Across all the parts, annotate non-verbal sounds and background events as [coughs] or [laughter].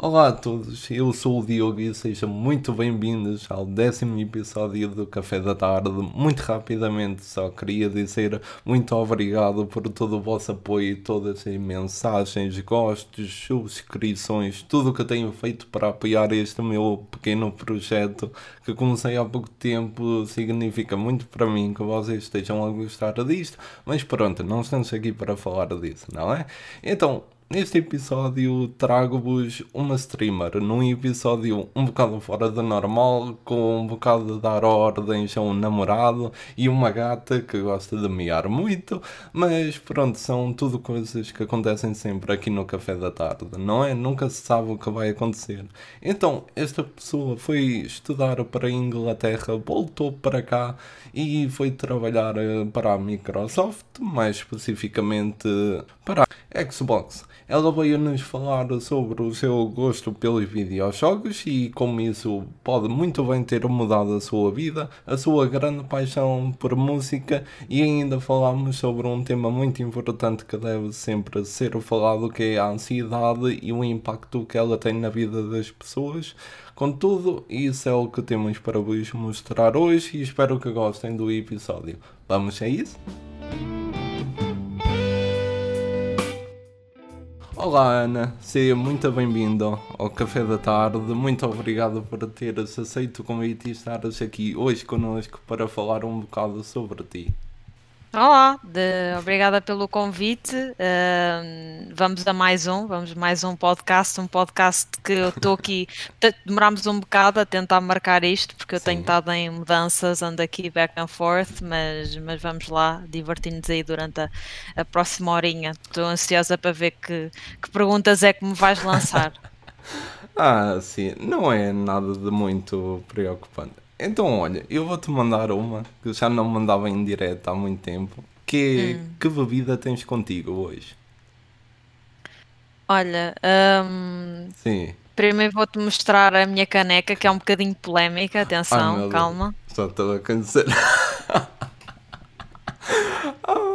Olá a todos, eu sou o Diogo e sejam muito bem-vindos ao décimo episódio do Café da Tarde. Muito rapidamente, só queria dizer muito obrigado por todo o vosso apoio, todas as mensagens, gostos, subscrições, tudo o que tenho feito para apoiar este meu pequeno projeto que comecei há pouco tempo. Significa muito para mim que vocês estejam a gostar disto, mas pronto, não estamos aqui para falar disso, não é? Então, Neste episódio trago-vos uma streamer num episódio um bocado fora do normal, com um bocado de dar ordens a um namorado e uma gata que gosta de miar muito, mas pronto, são tudo coisas que acontecem sempre aqui no café da tarde, não é? Nunca se sabe o que vai acontecer. Então, esta pessoa foi estudar para a Inglaterra, voltou para cá e foi trabalhar eh, para a Microsoft, mais especificamente para a Xbox. Ela veio-nos falar sobre o seu gosto pelos videojogos e como isso pode muito bem ter mudado a sua vida, a sua grande paixão por música e ainda falámos sobre um tema muito importante que deve sempre ser falado que é a ansiedade e o impacto que ela tem na vida das pessoas. Contudo, isso é o que temos para vos mostrar hoje e espero que gostem do episódio. Vamos a isso? Olá Ana, seja muito bem-vindo ao Café da Tarde. Muito obrigado por teres aceito o convite e estares aqui hoje connosco para falar um bocado sobre ti. Olá, de- obrigada pelo convite. Ahm, vamos a mais um, vamos mais um podcast, um podcast que eu estou aqui. [laughs] Demorámos um bocado a tentar marcar isto, porque eu tenho Sim. estado em mudanças, ando aqui back and forth, mas, mas vamos lá, divertir-nos aí durante a, a próxima horinha. Estou ansiosa para ver que, que perguntas é que me vais lançar. [laughs] Ah, sim, não é nada de muito preocupante. Então, olha, eu vou-te mandar uma que já não mandava em direto há muito tempo. Que é, que bebida tens contigo hoje? Olha, ahm, Sim. primeiro vou-te mostrar a minha caneca, que é um bocadinho polémica, Ai atenção, Deus, calma. só estou a cansar.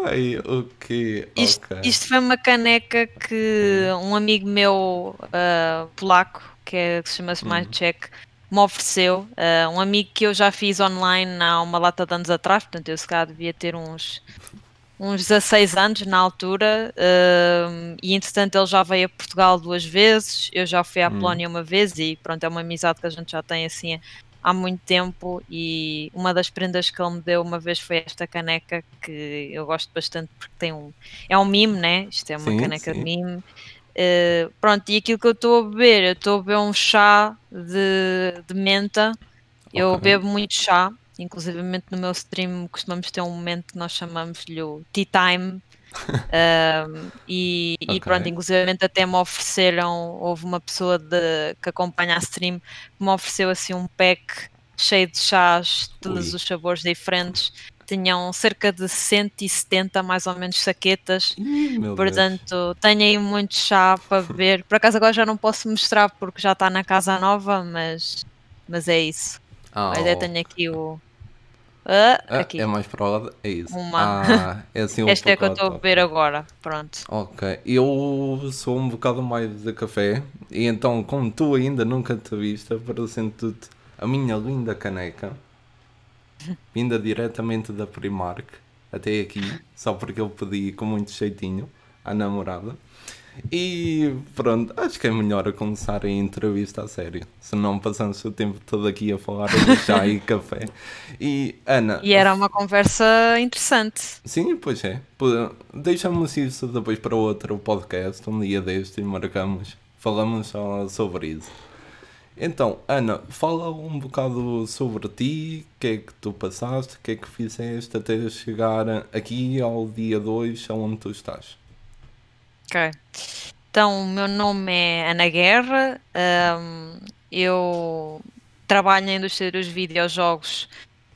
Ai, ok, Isto, ok. isto foi uma caneca que um amigo meu ah, polaco, que, é, que se chama-se Maciek, me ofereceu. Ah, um amigo que eu já fiz online há uma lata de anos atrás, portanto eu se calhar devia ter uns, uns 16 anos na altura. ah, e entretanto ele já veio a Portugal duas vezes, eu já fui à Polónia uma vez e pronto, é uma amizade que a gente já tem assim há muito tempo e uma das prendas que ele me deu uma vez foi esta caneca que eu gosto bastante porque tem um é um mimo, né? Isto é uma Sim, caneca de sim. Eh, pronto, e aquilo que eu estou a beber, eu estou a beber um chá de, de menta. Eu Ok. bebo muito chá, inclusivamente no meu stream costumamos ter um momento que nós chamamos-lhe o tea time. [laughs] Um, e, e Ok. pronto, inclusivamente até me ofereceram, houve uma pessoa de- que acompanha a stream que me ofereceu assim um pack cheio de chás, todos Ui. os sabores diferentes. Tinham cerca de 170 mais ou menos saquetas. Meu. Portanto, tenho aí muito chá para [laughs] beber. Por acaso agora já não posso mostrar porque já está na casa nova, mas, mas é isso. Ah, Olha, oh. tenho aqui o. Ah, Ah, aqui. é mais para o lado? É isso. Uma. Ah, é assim um Esta é que eu estou a beber agora. Pronto. Ok, eu sou um bocado mais de café e então, como tu ainda nunca te viste, apresento-te a minha linda caneca, vinda diretamente da Primark até aqui, só porque eu pedi com muito jeitinho à namorada. E pronto, acho que é melhor começar a entrevista a sério, senão passamos o tempo todo aqui a falar de chá e [laughs] café. E Ana, E era uma conversa interessante. Sim, pois é. Deixamos isso depois para outro podcast, um dia deste, e marcamos. Falamos só sobre isso. Então, Ana, fala um bocado sobre ti, o que é que tu passaste, o que é que fizeste até chegar aqui ao dia 2, aonde tu estás. Ok. Então, o meu nome é Ana Guerra. hum, eu trabalho na indústria dos videojogos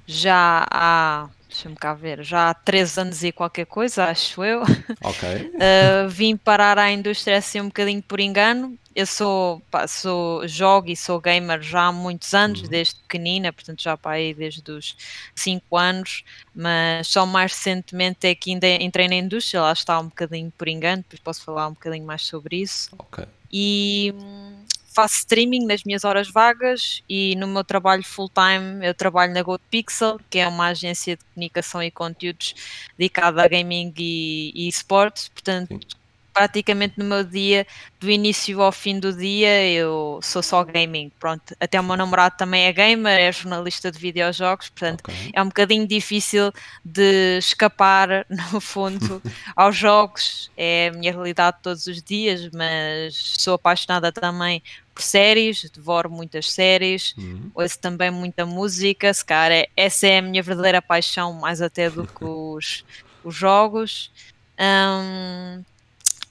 já há. Deixa-me cá ver. Já há 3 anos e qualquer coisa, acho eu. Ok? Uh, [laughs] vim parar à indústria assim um bocadinho por engano. Eu sou, pá, sou jogo e sou gamer já há muitos anos, desde pequenina, portanto já para aí desde os 5 anos, mas só mais recentemente é que ainda entrei na indústria, lá está um bocadinho por engano, depois posso falar um bocadinho mais sobre isso. Ok. E, hum, faço streaming nas minhas horas vagas e no meu trabalho full-time eu trabalho na GoPixel, que é uma agência de comunicação e conteúdos dedicada a gaming e, e esportes, portanto Sim praticamente no meu dia, do início ao fim do dia, eu sou só gaming. Pronto, até o meu namorado também é gamer, é jornalista de videojogos, portanto okay. é um bocadinho difícil de escapar, [laughs] no fundo, [laughs] aos jogos. É a minha realidade todos os dias, mas sou apaixonada também por séries, devoro muitas séries, uhum. ouço também muita música, se cara, essa é a minha verdadeira paixão, mais até do [laughs] que os, os jogos. Um,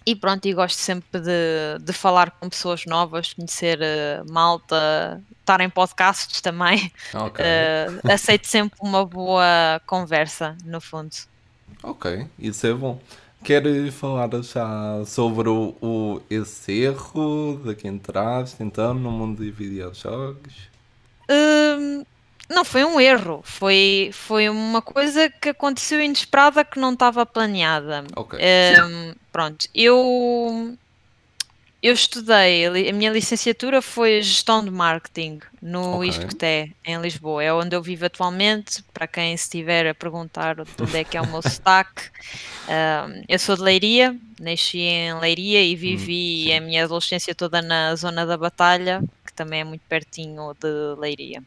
e pronto, e gosto sempre de, de falar com pessoas novas, conhecer uh, malta, estar em podcasts também. Okay. Uh, aceito sempre uma boa conversa, no fundo. Ok, isso é bom. Quer falar já sobre o, o, esse erro de que entraste então no mundo de videojogos? Uh, não foi um erro, foi, foi uma coisa que aconteceu inesperada que não estava planeada. Ok. Um, pronto, eu eu estudei, a minha licenciatura foi gestão de marketing no okay. ISCTE, em Lisboa. É onde eu vivo atualmente. Para quem estiver a perguntar de onde é que é o meu [laughs] sotaque, um, eu sou de Leiria, nasci em Leiria e vivi hum, a minha adolescência toda na zona da Batalha, que também é muito pertinho de Leiria.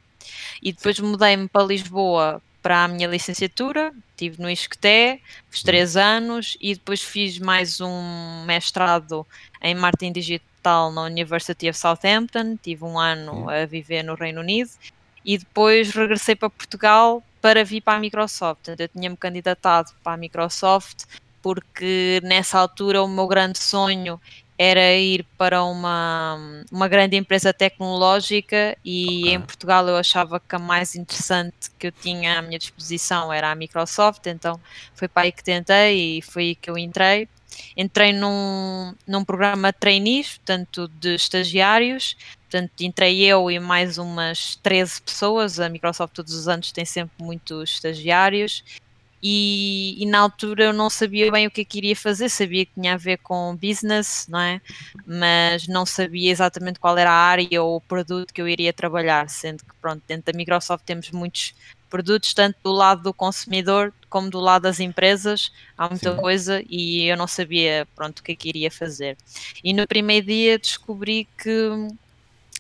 E depois mudei-me para Lisboa para a minha licenciatura, estive no ISCTE, fiz três anos e depois fiz mais um mestrado em marketing digital na University of Southampton, tive um ano a viver no Reino Unido e depois regressei para Portugal para vir para a Microsoft. Eu tinha-me candidatado para a Microsoft porque nessa altura o meu grande sonho era ir para uma, uma grande empresa tecnológica e okay. em Portugal eu achava que a mais interessante que eu tinha à minha disposição era a Microsoft, então foi para aí que tentei e foi aí que eu entrei. Entrei num, num programa de trainees, portanto de estagiários, portanto entrei eu e mais umas 13 pessoas, a Microsoft todos os anos tem sempre muitos estagiários e, e, na altura eu não sabia bem o que é que iria fazer, sabia que tinha a ver com business, não é? Mas não sabia exatamente qual era a área ou o produto que eu iria trabalhar, sendo que pronto, dentro da Microsoft temos muitos produtos, tanto do lado do consumidor como do lado das empresas, há muita Sim. coisa e eu não sabia pronto o que é que iria fazer. E no primeiro dia descobri que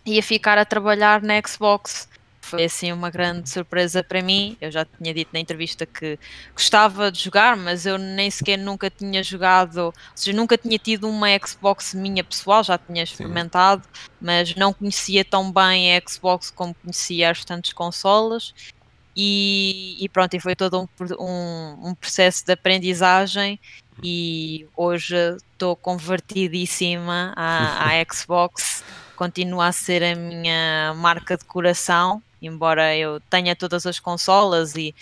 ia ficar a trabalhar na Xbox foi assim uma grande surpresa para mim. Eu já tinha dito na entrevista que gostava de jogar, mas eu nem sequer nunca tinha jogado, ou seja, nunca tinha tido uma Xbox minha pessoal, já tinha experimentado, Sim. mas não conhecia tão bem a Xbox como conhecia as restantes consolas. E, e, pronto, e foi todo um, um, um, processo de aprendizagem e hoje estou convertidíssima à, à [laughs] Xbox, continua a ser a minha marca de coração embora eu tenha todas as consolas e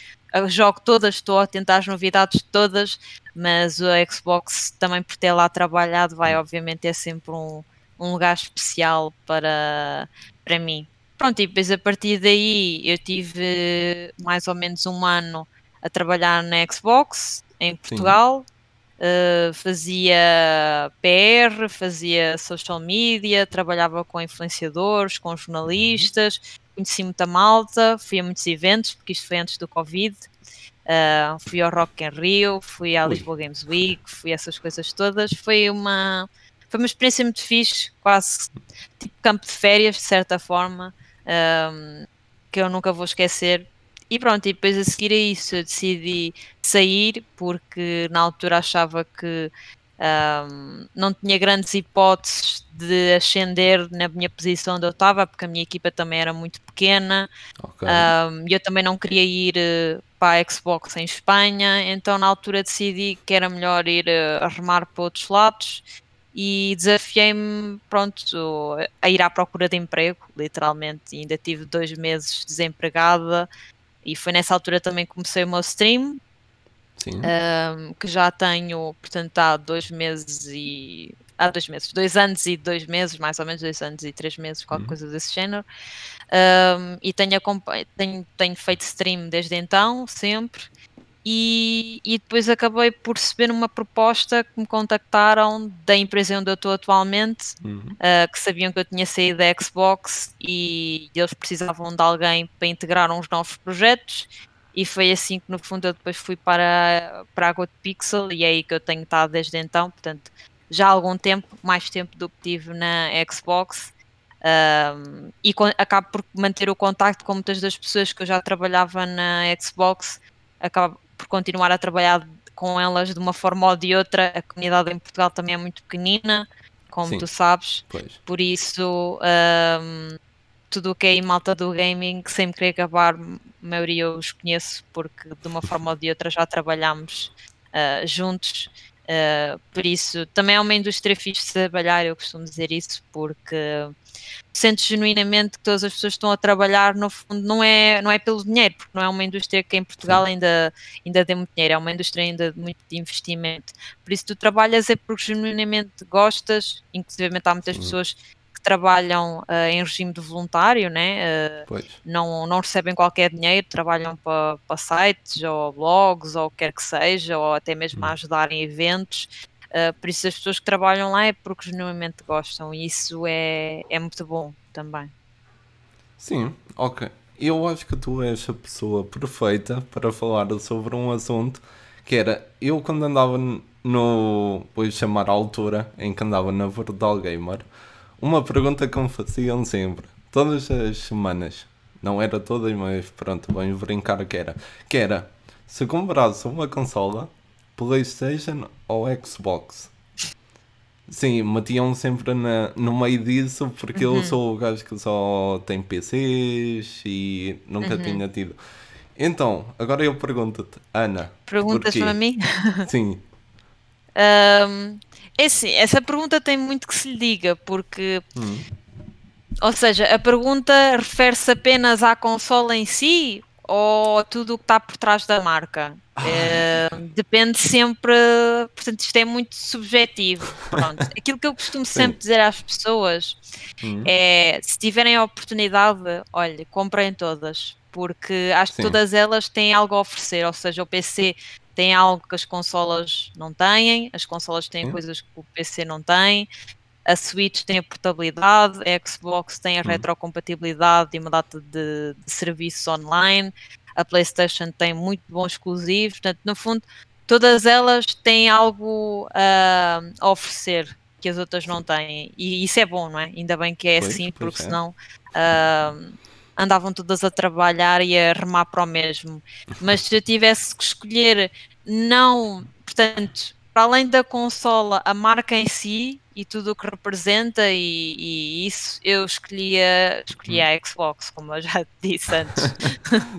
jogo todas, estou a tentar as novidades todas, mas o Xbox também por ter lá trabalhado vai obviamente ter sempre um, um lugar especial para, para mim. Pronto, e depois a partir daí eu tive mais ou menos um ano a trabalhar na Xbox em Portugal. Uh, fazia PR, fazia social media, trabalhava com influenciadores, com jornalistas, conheci muita malta, fui a muitos eventos, porque isto foi antes do Covid. Uh, fui ao Rock in Rio, fui à Ui. Lisboa Games Week, fui a essas coisas todas. Foi uma, foi uma experiência muito fixe, quase tipo campo de férias, de certa forma, um, que eu nunca vou esquecer. E pronto, e depois a seguir a isso eu decidi sair, porque na altura achava que um, não tinha grandes hipóteses de ascender na minha posição onde eu estava, porque a minha equipa também era muito pequena okay. um, e eu também não queria ir uh, para a Xbox em Espanha, então na altura decidi que era melhor ir uh, a remar para outros lados e desafiei-me pronto a ir à procura de emprego, literalmente, e ainda tive dois meses desempregada e foi nessa altura também que comecei o meu stream um, que já tenho, portanto, há dois meses e. Há dois meses, dois anos e dois meses, mais ou menos dois anos e três meses, qualquer uhum. coisa desse género. Um, e tenho, tenho, tenho feito stream desde então, sempre. e, e depois acabei por receber uma proposta que me contactaram da empresa onde eu estou atualmente, Uhum. uh, que sabiam que eu tinha saído da Xbox e eles precisavam de alguém para integrar uns novos projetos e foi assim que no fundo eu depois fui para, para a GoToPixel e é aí que eu tenho estado desde então, portanto já há algum tempo, mais tempo do que tive na Xbox. Um, e acabo por manter o contacto com muitas das pessoas que eu já trabalhava na Xbox, acabo por continuar a trabalhar com elas de uma forma ou de outra. A comunidade em Portugal também é muito pequenina, como Sim, tu sabes, pois. por isso um, tudo o que é malta do gaming, sem me querer acabar, a maioria eu os conheço porque de uma forma ou de outra já trabalhamos uh, juntos. Uh, por isso, também é uma indústria fixe de trabalhar, eu costumo dizer isso, porque sentes genuinamente que todas as pessoas estão a trabalhar, no fundo, não é, não é pelo dinheiro, porque não é uma indústria que em Portugal ainda, ainda dê muito dinheiro, é uma indústria ainda de muito de investimento. Por isso, tu trabalhas é porque genuinamente gostas, inclusive há muitas pessoas trabalham uh, em regime de voluntário, né? Uh, não, não recebem qualquer dinheiro, trabalham para, para sites ou blogs ou o que quer que seja, ou até mesmo hum. a ajudar em eventos. Uh, por isso as pessoas que trabalham lá é porque genuinamente gostam e isso é, é muito bom também. Sim, ok. Eu acho que tu és a pessoa perfeita para falar sobre um assunto que era eu quando andava no. vou chamar a altura em que andava na Verdal Gamer, uma pergunta que me faziam sempre, todas as semanas. Não era todas, mas pronto, vamos brincar que era. Que era, se comprasse uma consola, PlayStation ou Xbox. Sim, metiam sempre na, no meio disso porque uhum. eu sou o gajo que só tem PCs e nunca uhum. tinha tido. Então, agora eu pergunto-te, Ana. Perguntas-me a mim? Sim. [laughs] Um, é assim, essa pergunta tem muito que se lhe diga, porque. Hum. Ou seja, a pergunta refere-se apenas à consola em si ou tudo o que está por trás da marca? É, depende sempre, portanto, isto é muito subjetivo. Pronto. [laughs] Aquilo que eu costumo sempre dizer às pessoas uhum. é: se tiverem a oportunidade, olha, comprem todas, porque acho que Sim. todas elas têm algo a oferecer. Ou seja, o PC tem algo que as consolas não têm, as consolas têm coisas que o PC não tem. A Switch tem a portabilidade, a Xbox tem a uhum. retrocompatibilidade e uma data de, de serviços online a PlayStation tem muito bons exclusivos, portanto, no fundo, todas elas têm algo uh, a oferecer que as outras não têm, e isso é bom, não é? Ainda bem que é pois, assim, porque é. senão uh, andavam todas a trabalhar e a remar para o mesmo. Mas se eu tivesse que escolher, não, portanto, para além da consola, a marca em si e tudo o que representa e, e isso, eu escolhia, escolhia a Xbox, como eu já [laughs] disse antes.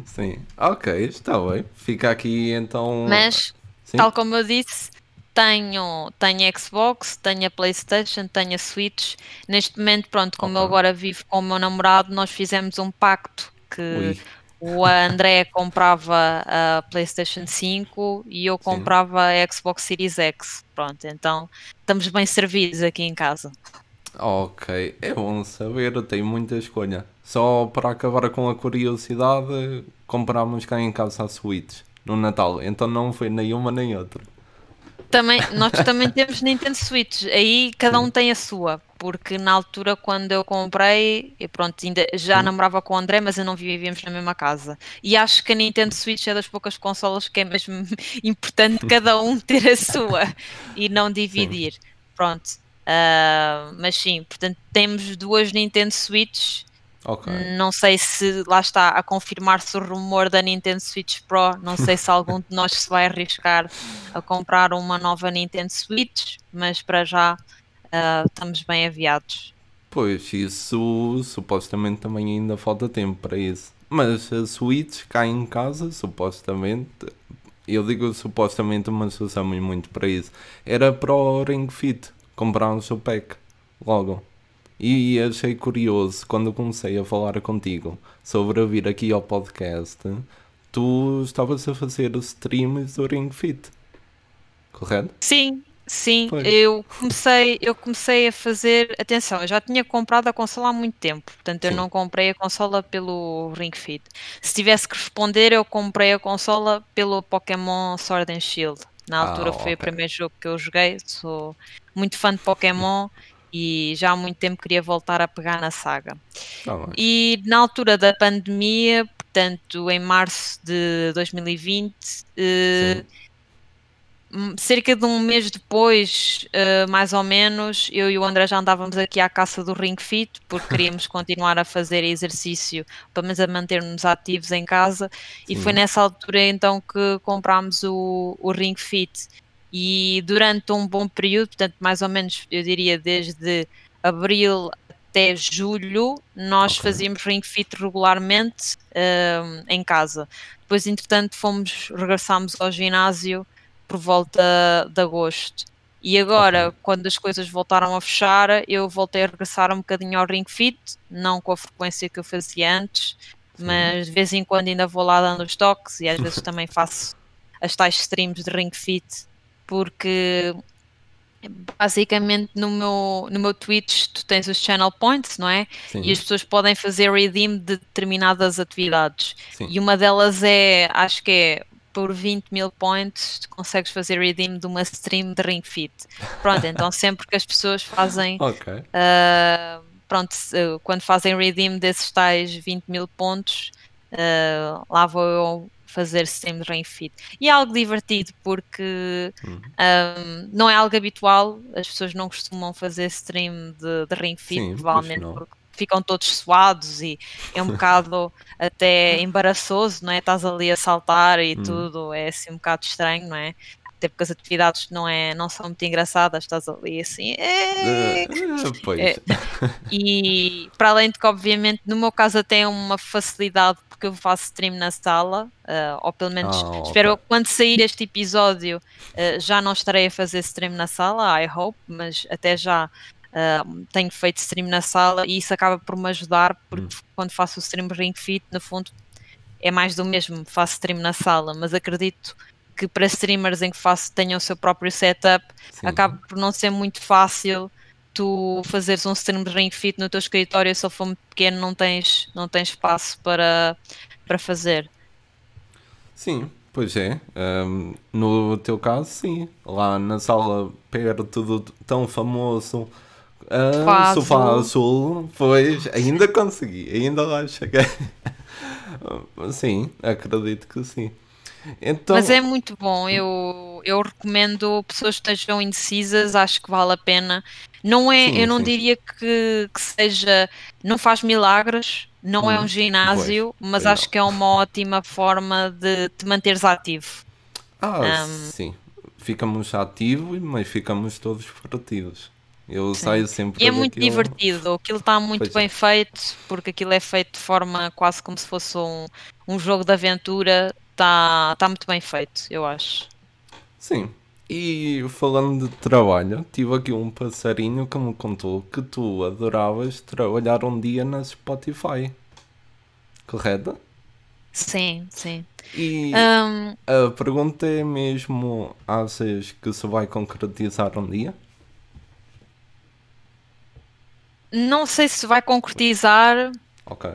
Sim, ok, está bem. Fica aqui então. Mas, Sim. tal como eu disse, tenho, tenho Xbox, tenho a Playstation, tenho a Switch. Neste momento, pronto, como okay. eu agora vivo com o meu namorado, nós fizemos um pacto que Ui. O André [laughs] comprava a PlayStation 5 e eu comprava Sim. a Xbox Series X. Pronto, então estamos bem servidos aqui em casa. Ok, é bom saber, eu tenho muita escolha. Só para acabar com a curiosidade, comprámos cá em casa a Switch no Natal, então não foi nenhuma nem outra. Também, nós também temos Nintendo Switch, aí cada um tem a sua, porque na altura quando eu comprei, e pronto, ainda já namorava com o André, mas eu não vivíamos na mesma casa. E acho que a Nintendo Switch é das poucas consolas que é mesmo [laughs] importante cada um ter a sua e não dividir. Pronto. Uh, mas sim, portanto, temos duas Nintendo Switch Okay. Não sei se lá está a confirmar-se o rumor da Nintendo Switch Pro. Não sei se algum de nós se vai arriscar a comprar uma nova Nintendo Switch, mas para já uh, estamos bem aviados. Pois, isso supostamente também ainda falta tempo para isso. Mas a Switch cá em casa, supostamente, eu digo supostamente, mas usamos muito para isso. Era para o Ring Fit, comprar um seu pack logo. E achei curioso quando comecei a falar contigo sobre vir aqui ao podcast, tu estavas a fazer streams do Ring Fit, correto? Sim, Sim, eu comecei, eu comecei a fazer. Atenção, eu já tinha comprado a consola há muito tempo, portanto eu Sim. não comprei a consola pelo Ring Fit. Se tivesse que responder, eu comprei a consola pelo Pokémon Sword and Shield. Na Ah, altura foi o ok. primeiro jogo que eu joguei, sou muito fã de Pokémon e já há muito tempo queria voltar a pegar na saga. Tá. E na altura da pandemia, portanto em março de 2020, eh, Sim. Cerca de um mês depois, eh, mais ou menos, eu e o André já andávamos aqui à caça do Ring Fit, porque [laughs] queríamos continuar a fazer exercício, pelo menos a manter-nos ativos em casa, e foi Sim. nessa altura então que comprámos o, o Ring Fit. E durante um bom período, portanto, mais ou menos, eu diria desde abril até julho, nós Ok. fazíamos Ring Fit regularmente eh, em casa. Depois, entretanto, fomos, regressámos ao ginásio por volta de agosto. E agora, Ok. quando as coisas voltaram a fechar, eu voltei a regressar um bocadinho ao Ring Fit, não com a frequência que eu fazia antes, mas de vez em quando ainda vou lá dando os toques e às vezes também faço as tais streams de Ring Fit, porque basicamente no meu, no meu Twitch tu tens os channel points, não é? Sim. E as pessoas podem fazer redeem de determinadas atividades. Sim. E uma delas é, acho que é por 20 mil points tu consegues fazer redeem de uma stream de Ring Fit. Pronto, [laughs] então sempre que as pessoas fazem, Ok. uh, pronto, se- quando fazem redeem desses tais 20 mil pontos, uh, lá vou eu fazer stream de Fit. E é algo divertido porque Hum. um, não é algo habitual, as pessoas não costumam fazer stream de, de Fit, Sim, provavelmente porque ficam todos suados e é um bocado [laughs] até embaraçoso, não é? Estás ali a saltar e Hum. tudo, é assim um bocado estranho, não é? Até porque as atividades não, é, não são muito engraçadas, estás ali assim. Eh, pois. É. E para além de que, obviamente, no meu caso, até é uma facilidade porque eu faço stream na sala, ah, ou pelo menos Ah, espero ok. quando sair este episódio ah, já não estarei a fazer stream na sala, I hope, mas até já ah, tenho feito stream na sala e isso acaba por me ajudar porque Hum. quando faço o stream Ring Fit, no fundo é mais do mesmo, faço stream na sala, mas acredito que para streamers em que faço tenham o seu próprio setup, Sim. acaba por não ser muito fácil tu fazeres um stream de Ring Fit no teu escritório, se ele for muito pequeno, não tens, não tens espaço para, para fazer. Sim, pois é. Ahm, no teu caso, sim. Lá na sala perto do tão famoso ah, Sofá azul, pois ainda consegui, ainda lá cheguei. [laughs] sim, acredito que sim. Então, Mas é muito bom, eu, eu recomendo pessoas que estejam indecisas, acho que vale a pena. Não é, Sim, eu não sim. diria que, que seja, não faz milagres, não é Hum, um ginásio, mas pois acho não. que é uma ótima forma de te manteres ativo. ah, ahm, sim, ficamos ativos, mas ficamos todos partidos. Eu Sim. saio sempre E é muito daquilo- divertido, aquilo está muito Pois é. bem feito, porque aquilo é feito de forma quase como se fosse um, um jogo de aventura, está tá muito bem feito, eu acho. Sim. E falando de trabalho, tive aqui um passarinho que me contou que tu adoravas trabalhar um dia na Spotify. Correto? Sim, sim. E Hum, a pergunta é mesmo: achas que se vai concretizar um dia? não sei se vai concretizar, Ok.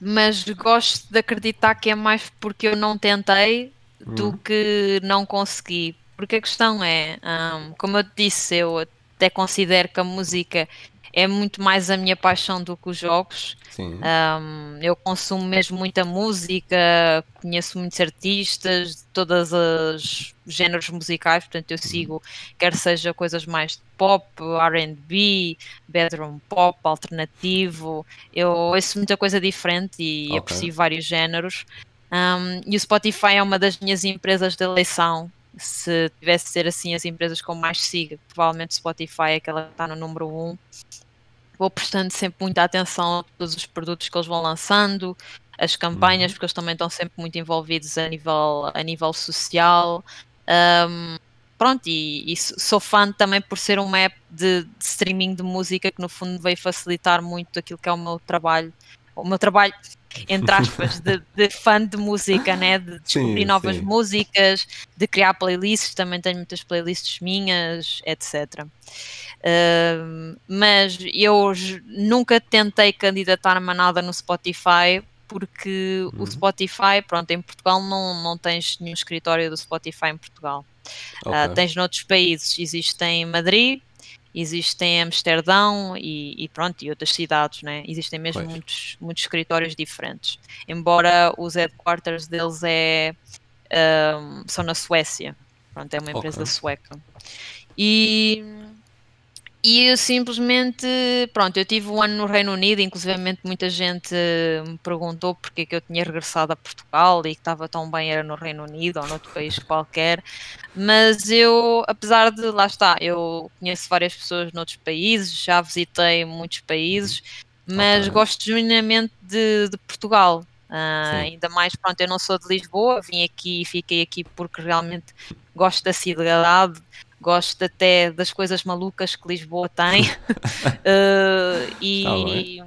Mas gosto de acreditar que é mais porque eu não tentei do Hum. que não consegui. Porque a questão é, hum, como eu te disse, eu até considero que a música é muito mais a minha paixão do que os jogos. Um, eu consumo mesmo muita música, conheço muitos artistas de todos os géneros musicais, portanto eu sigo, quer seja coisas mais de pop, R&B, bedroom pop, alternativo, eu ouço muita coisa diferente e Ok. aprecio vários géneros. Um, e o Spotify é uma das minhas empresas de eleição. Se tivesse de ser assim as empresas com mais siga, provavelmente Spotify é aquela que está no número 1 vou prestando sempre muita atenção a todos os produtos que eles vão lançando, as campanhas, Uhum. porque eles também estão sempre muito envolvidos a nível, a nível social. Um, pronto, e, e so- sou fã também por ser uma app de, de streaming de música que no fundo veio facilitar muito aquilo que é o meu trabalho o meu trabalho, entre aspas, de, de fã de música, né? de descobrir sim, novas sim. músicas, de criar playlists, também tenho muitas playlists minhas, etc. Uh, mas eu nunca tentei candidatar-me a nada no Spotify porque uhum. o Spotify, pronto, em Portugal não, não tens nenhum escritório do Spotify em Portugal. Okay. Uh, tens noutros países, existem em Madrid, existem em Amsterdão e, e, pronto, e outras cidades, né? Existem mesmo muitos, muitos escritórios diferentes. Embora os headquarters deles é, um, são na Suécia. Pronto, é uma empresa okay. sueca. E e eu simplesmente, pronto, eu tive um ano no Reino Unido, inclusive muita gente me perguntou porque é que eu tinha regressado a Portugal e que estava tão bem era no Reino Unido ou noutro país qualquer, mas eu, apesar de, lá está, eu conheço várias pessoas noutros países, já visitei muitos países, mas okay. gosto genuinamente de, de Portugal. Uh, ainda mais, pronto, eu não sou de Lisboa, vim aqui e fiquei aqui porque realmente gosto da cidade, gosto até das coisas malucas que Lisboa tem uh, [laughs] e, tá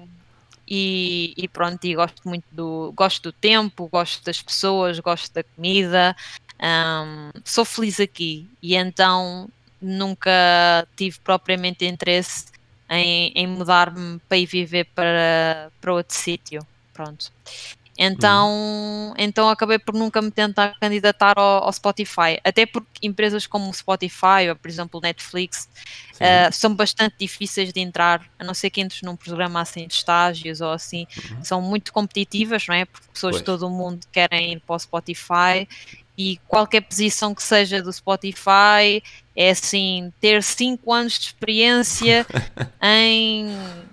e, e, pronto, e gosto muito do gosto do tempo, gosto das pessoas, gosto da comida, um, sou feliz aqui e então nunca tive propriamente interesse em, em mudar-me para ir viver para, para outro sítio. Pronto. Então, uhum. então acabei por nunca me tentar candidatar ao, ao, Spotify. Até porque empresas como o Spotify ou, por exemplo, Netflix uh, são bastante difíceis de entrar, a não ser que entres num programa assim de estágios ou assim. Uhum. São muito competitivas, não é? Porque pessoas pois. de todo o mundo querem ir para o Spotify e qualquer posição que seja do Spotify é assim, ter 5 anos de experiência [laughs] em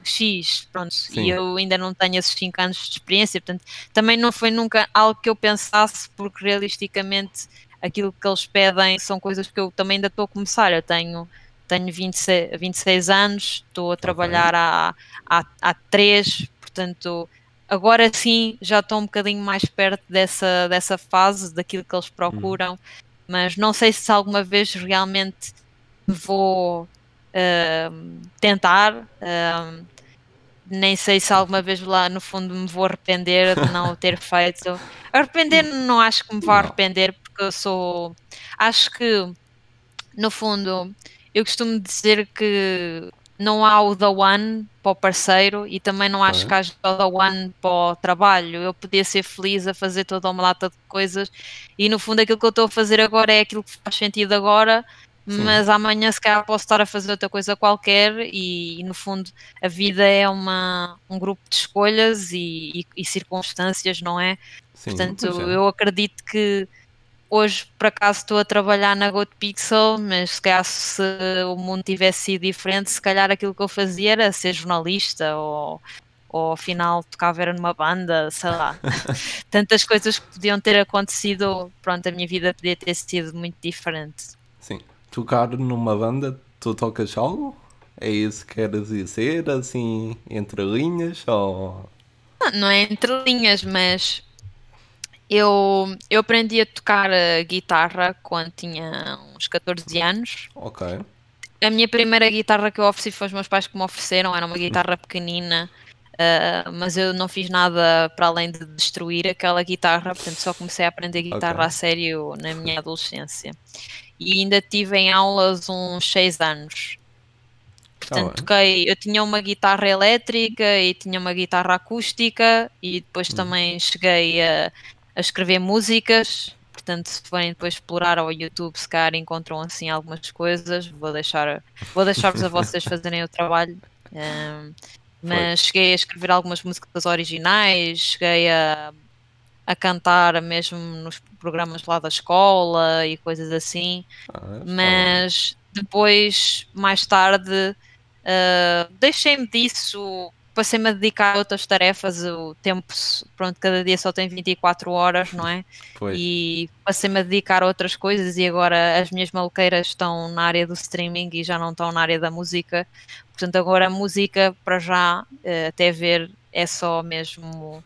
X, pronto, Sim. e eu ainda não tenho esses 5 anos de experiência, portanto, também não foi nunca algo que eu pensasse, porque realisticamente aquilo que eles pedem são coisas que eu também ainda estou a começar, eu tenho tenho 26, 26 anos, estou a trabalhar okay. há, há, há 3, portanto agora sim já estou um bocadinho mais perto dessa, dessa fase, daquilo que eles procuram, hum. Mas não sei se alguma vez realmente vou uh, tentar. Uh, nem sei se alguma vez lá no fundo me vou arrepender de não o ter feito. Arrepender não acho que me vou arrepender porque eu sou. Acho que no fundo eu costumo dizer que não há o The One para o parceiro e também não acho que haja o The One para o trabalho. Eu podia ser feliz a fazer toda uma lata de coisas e no fundo aquilo que eu estou a fazer agora é aquilo que faz sentido agora, Sim. mas amanhã se calhar posso estar a fazer outra coisa qualquer e, e no fundo a vida é uma, um grupo de escolhas e, e, e circunstâncias, não é? Sim, Portanto, é. eu acredito que hoje por acaso estou a trabalhar na GoToPixel, mas se calhar se o mundo tivesse sido diferente, se calhar aquilo que eu fazia era ser jornalista ou, ou afinal tocava era numa banda, sei lá. [laughs] Tantas coisas que podiam ter acontecido, pronto, a minha vida podia ter sido muito diferente. Sim, tocar numa banda, tu tocas algo? É isso que queres dizer, assim, entre linhas ou... Não, não é entre linhas, mas eu, eu aprendi a tocar a guitarra quando tinha uns 14 anos. Ok. A minha primeira guitarra que eu ofereci foi os meus pais que me ofereceram, era uma guitarra pequenina, uh, mas eu não fiz nada para além de destruir aquela guitarra, portanto só comecei a aprender guitarra okay. a sério na minha adolescência. E ainda tive em aulas uns 6 anos. Portanto, oh, toquei, eu tinha uma guitarra elétrica e tinha uma guitarra acústica e depois hum. também cheguei a a escrever músicas. Portanto, se forem depois explorar ao YouTube, se calhar encontram assim algumas coisas. Vou deixar vou deixar-vos a [laughs] vocês fazerem o trabalho. Um, mas Foi. cheguei a escrever algumas músicas originais, cheguei a, a cantar mesmo nos programas lá da escola e coisas assim. Ah, é mas depois, mais tarde, uh, deixei-me disso passei-me a dedicar a outras tarefas, o tempo, pronto, cada dia só tem 24 horas, não é? Pois. E passei-me a dedicar a outras coisas e agora as minhas maluqueiras estão na área do streaming e já não estão na área da música. Portanto, agora a música, para já, eh, até ver, é só mesmo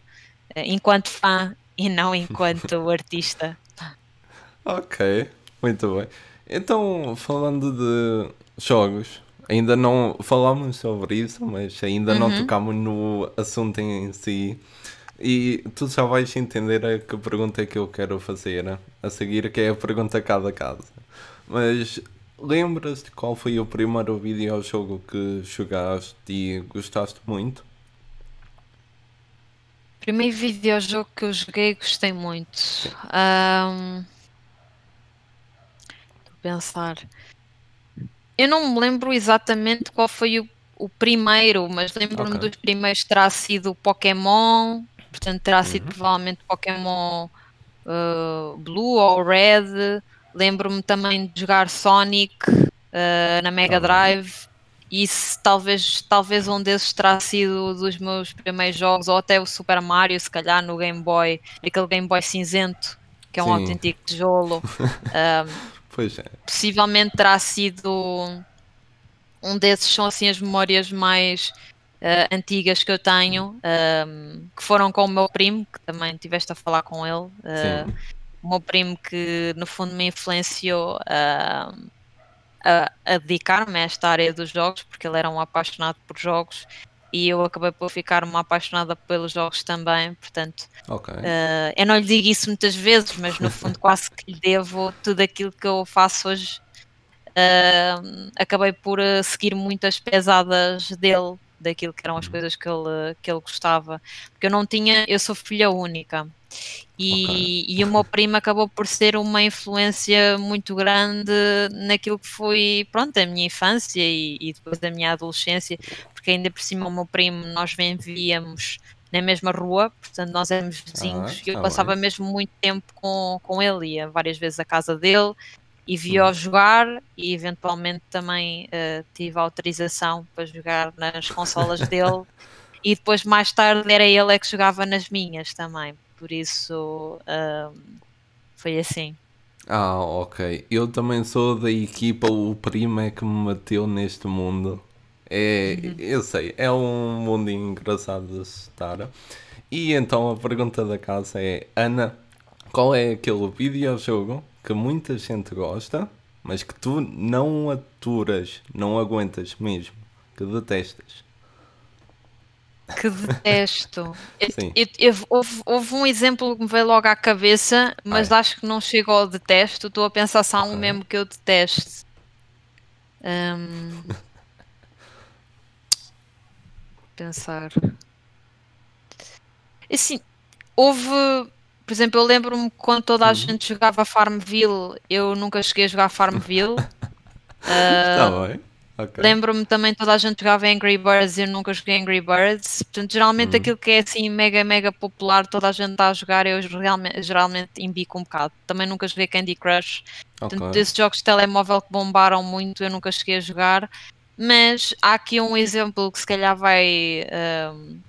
eh, enquanto fã e não enquanto [laughs] artista. Ok, muito bem. Então, falando de jogos, ainda não falámos sobre isso, mas ainda Uhum. não tocámos no assunto em si. E tu já vais entender a que pergunta é que eu quero fazer a seguir, que é a pergunta cada casa. Mas lembras-te qual foi o primeiro videojogo que jogaste e gostaste muito? Primeiro videojogo que eu joguei e gostei muito. Ahm, Estou a pensar. Eu não me lembro exatamente qual foi o, o primeiro, mas lembro-me Ok. dos primeiros terá sido o Pokémon, portanto terá sido provavelmente Pokémon uh, Blue ou Red. Lembro-me também de jogar Sonic uh, na Mega. Drive. E se talvez, talvez um desses terá sido dos meus primeiros jogos, ou até o Super Mario, se calhar no Game Boy, aquele Game Boy cinzento, que é um Sim. autêntico tijolo. [laughs] Um, Pois é. possivelmente terá sido um desses são assim as memórias mais eh, antigas que eu tenho ehm, que foram com o meu primo que também tiveste a falar com ele Sim. o meu primo que no fundo me influenciou ehm, a, a dedicar-me a esta área dos jogos porque ele era um apaixonado por jogos e eu acabei por ficar uma apaixonada pelos jogos também portanto Ok. Uh, eu não lhe digo isso muitas vezes, mas no fundo [laughs] quase que lhe devo tudo aquilo que eu faço hoje. Uh, acabei por uh, seguir muitas pesadas dele, daquilo que eram as coisas que ele, que ele gostava. Porque eu não tinha, eu sou filha única. E, Ok. e o meu primo acabou por ser uma influência muito grande naquilo que foi, pronto, a minha infância e, e depois da minha adolescência, porque ainda por cima o meu primo, nós vivíamos na mesma rua, portanto nós éramos vizinhos e eu tá passava bem. mesmo muito tempo com, com ele, ia várias vezes à casa dele e via-o jogar e eventualmente também eh, tive autorização para jogar nas consolas [laughs] dele e depois mais tarde era ele é que jogava nas minhas também, por isso ahm, foi assim. Ah, ok. Eu também sou da equipa, o primo é que me meteu neste mundo. É, eu sei, é um mundo engraçado de estar. E então a pergunta da casa é: Ana, qual é aquele videojogo que muita gente gosta, mas que tu não aturas, não aguentas mesmo, que detestas? Que detesto. [laughs] Eu- Sim. eu- eu- houve, houve um exemplo que me veio logo à cabeça, mas Ai. acho que não chega ao detesto. Estou a pensar se há um mesmo que eu deteste. Hum, [laughs] pensar. Assim, houve. Por exemplo, eu lembro-me quando toda a Uhum. gente jogava Farmville, eu nunca cheguei a jogar Farmville. Está [laughs] bem. Ok. Lembro-me também toda a gente jogava Angry Birds e eu nunca joguei Angry Birds. Portanto, geralmente aquilo que é assim mega, mega popular, toda a gente está a jogar, eu realmente, geralmente imbico um bocado. Também nunca joguei Candy Crush. Portanto, Ok. desses jogos de telemóvel que bombaram muito, eu nunca cheguei a jogar. Mas há aqui um exemplo que se calhar vai ahm,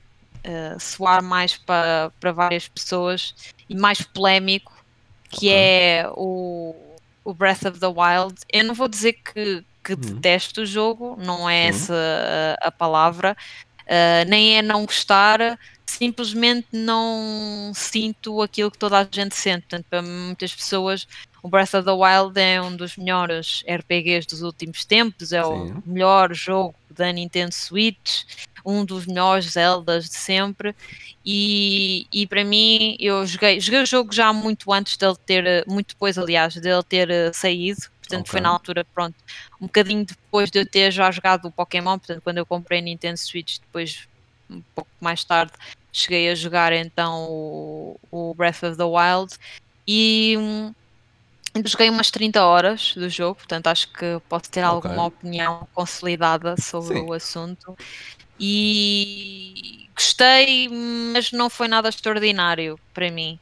ah, soar mais para, para várias pessoas e mais polémico, que Ok. é o, o Breath of the Wild. Eu não vou dizer que, que detesto o jogo, não é Sim. essa a, a palavra, ah, nem é não gostar, simplesmente não sinto aquilo que toda a gente sente. Portanto, para muitas pessoas, o Breath of the Wild é um dos melhores RPGs dos últimos tempos, é Sim. o melhor jogo da Nintendo Switch, um dos melhores Zeldas de sempre. E, e para mim, eu joguei, joguei o jogo já muito antes dele ter, muito depois, aliás, dele ter eh, saído. Portanto, Ok. foi na altura, pronto, um bocadinho depois de eu ter já jogado o Pokémon. Portanto, quando eu comprei a Nintendo Switch, depois, um pouco mais tarde, cheguei a jogar então o, o Breath of the Wild. E hum, joguei umas 30 horas do jogo, portanto acho que posso ter alguma opinião consolidada sobre Sim. o assunto. E gostei, mas não foi nada extraordinário para mim.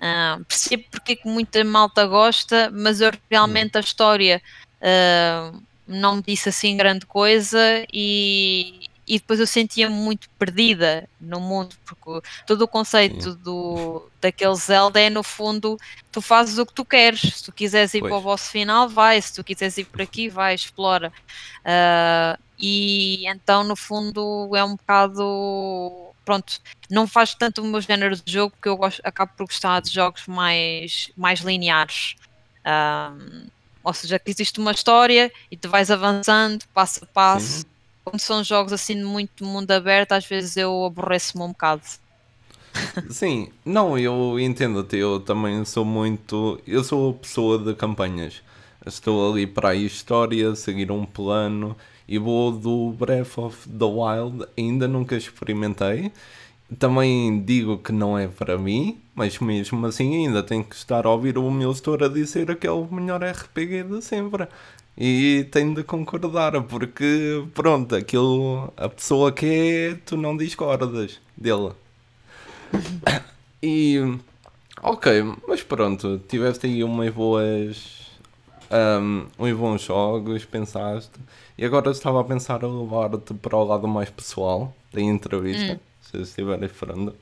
Ah, percebo porque é que muita malta gosta, mas eu realmente a história ah, não me disse assim grande coisa e, e depois eu sentia-me muito perdida no mundo, porque todo o conceito do, daquele Zelda é no fundo tu fazes o que tu queres. Se tu quiseres ir Pois. para o boss final, vai. Se tu quiseres ir por aqui, vai, explora. Ah, e então, no fundo, é um bocado. Pronto, não faz tanto o meu género de jogo, porque eu gosto, acabo por gostar de jogos mais, mais lineares. Ah, Ou seja, que existe uma história e tu vais avançando passo a passo. Sim. Quando são jogos assim de muito mundo aberto, às vezes eu aborreço-me um bocado. Sim, não, eu entendo-te, eu também sou muito. Eu sou pessoa de campanhas. Estou ali para a história, seguir um plano e vou do Breath of the Wild, ainda nunca experimentei. Também digo que não é para mim, mas mesmo assim ainda tenho que estar a ouvir o meu a dizer que é o melhor RPG de sempre. E tenho de concordar, porque pronto, aquilo a pessoa que é, tu não discordas dele. E ok, mas pronto, tiveste aí umas boas. Um, uns bons jogos, pensaste. E agora estava a pensar a levar-te para o lado mais pessoal da entrevista, hum. se estiver esperando.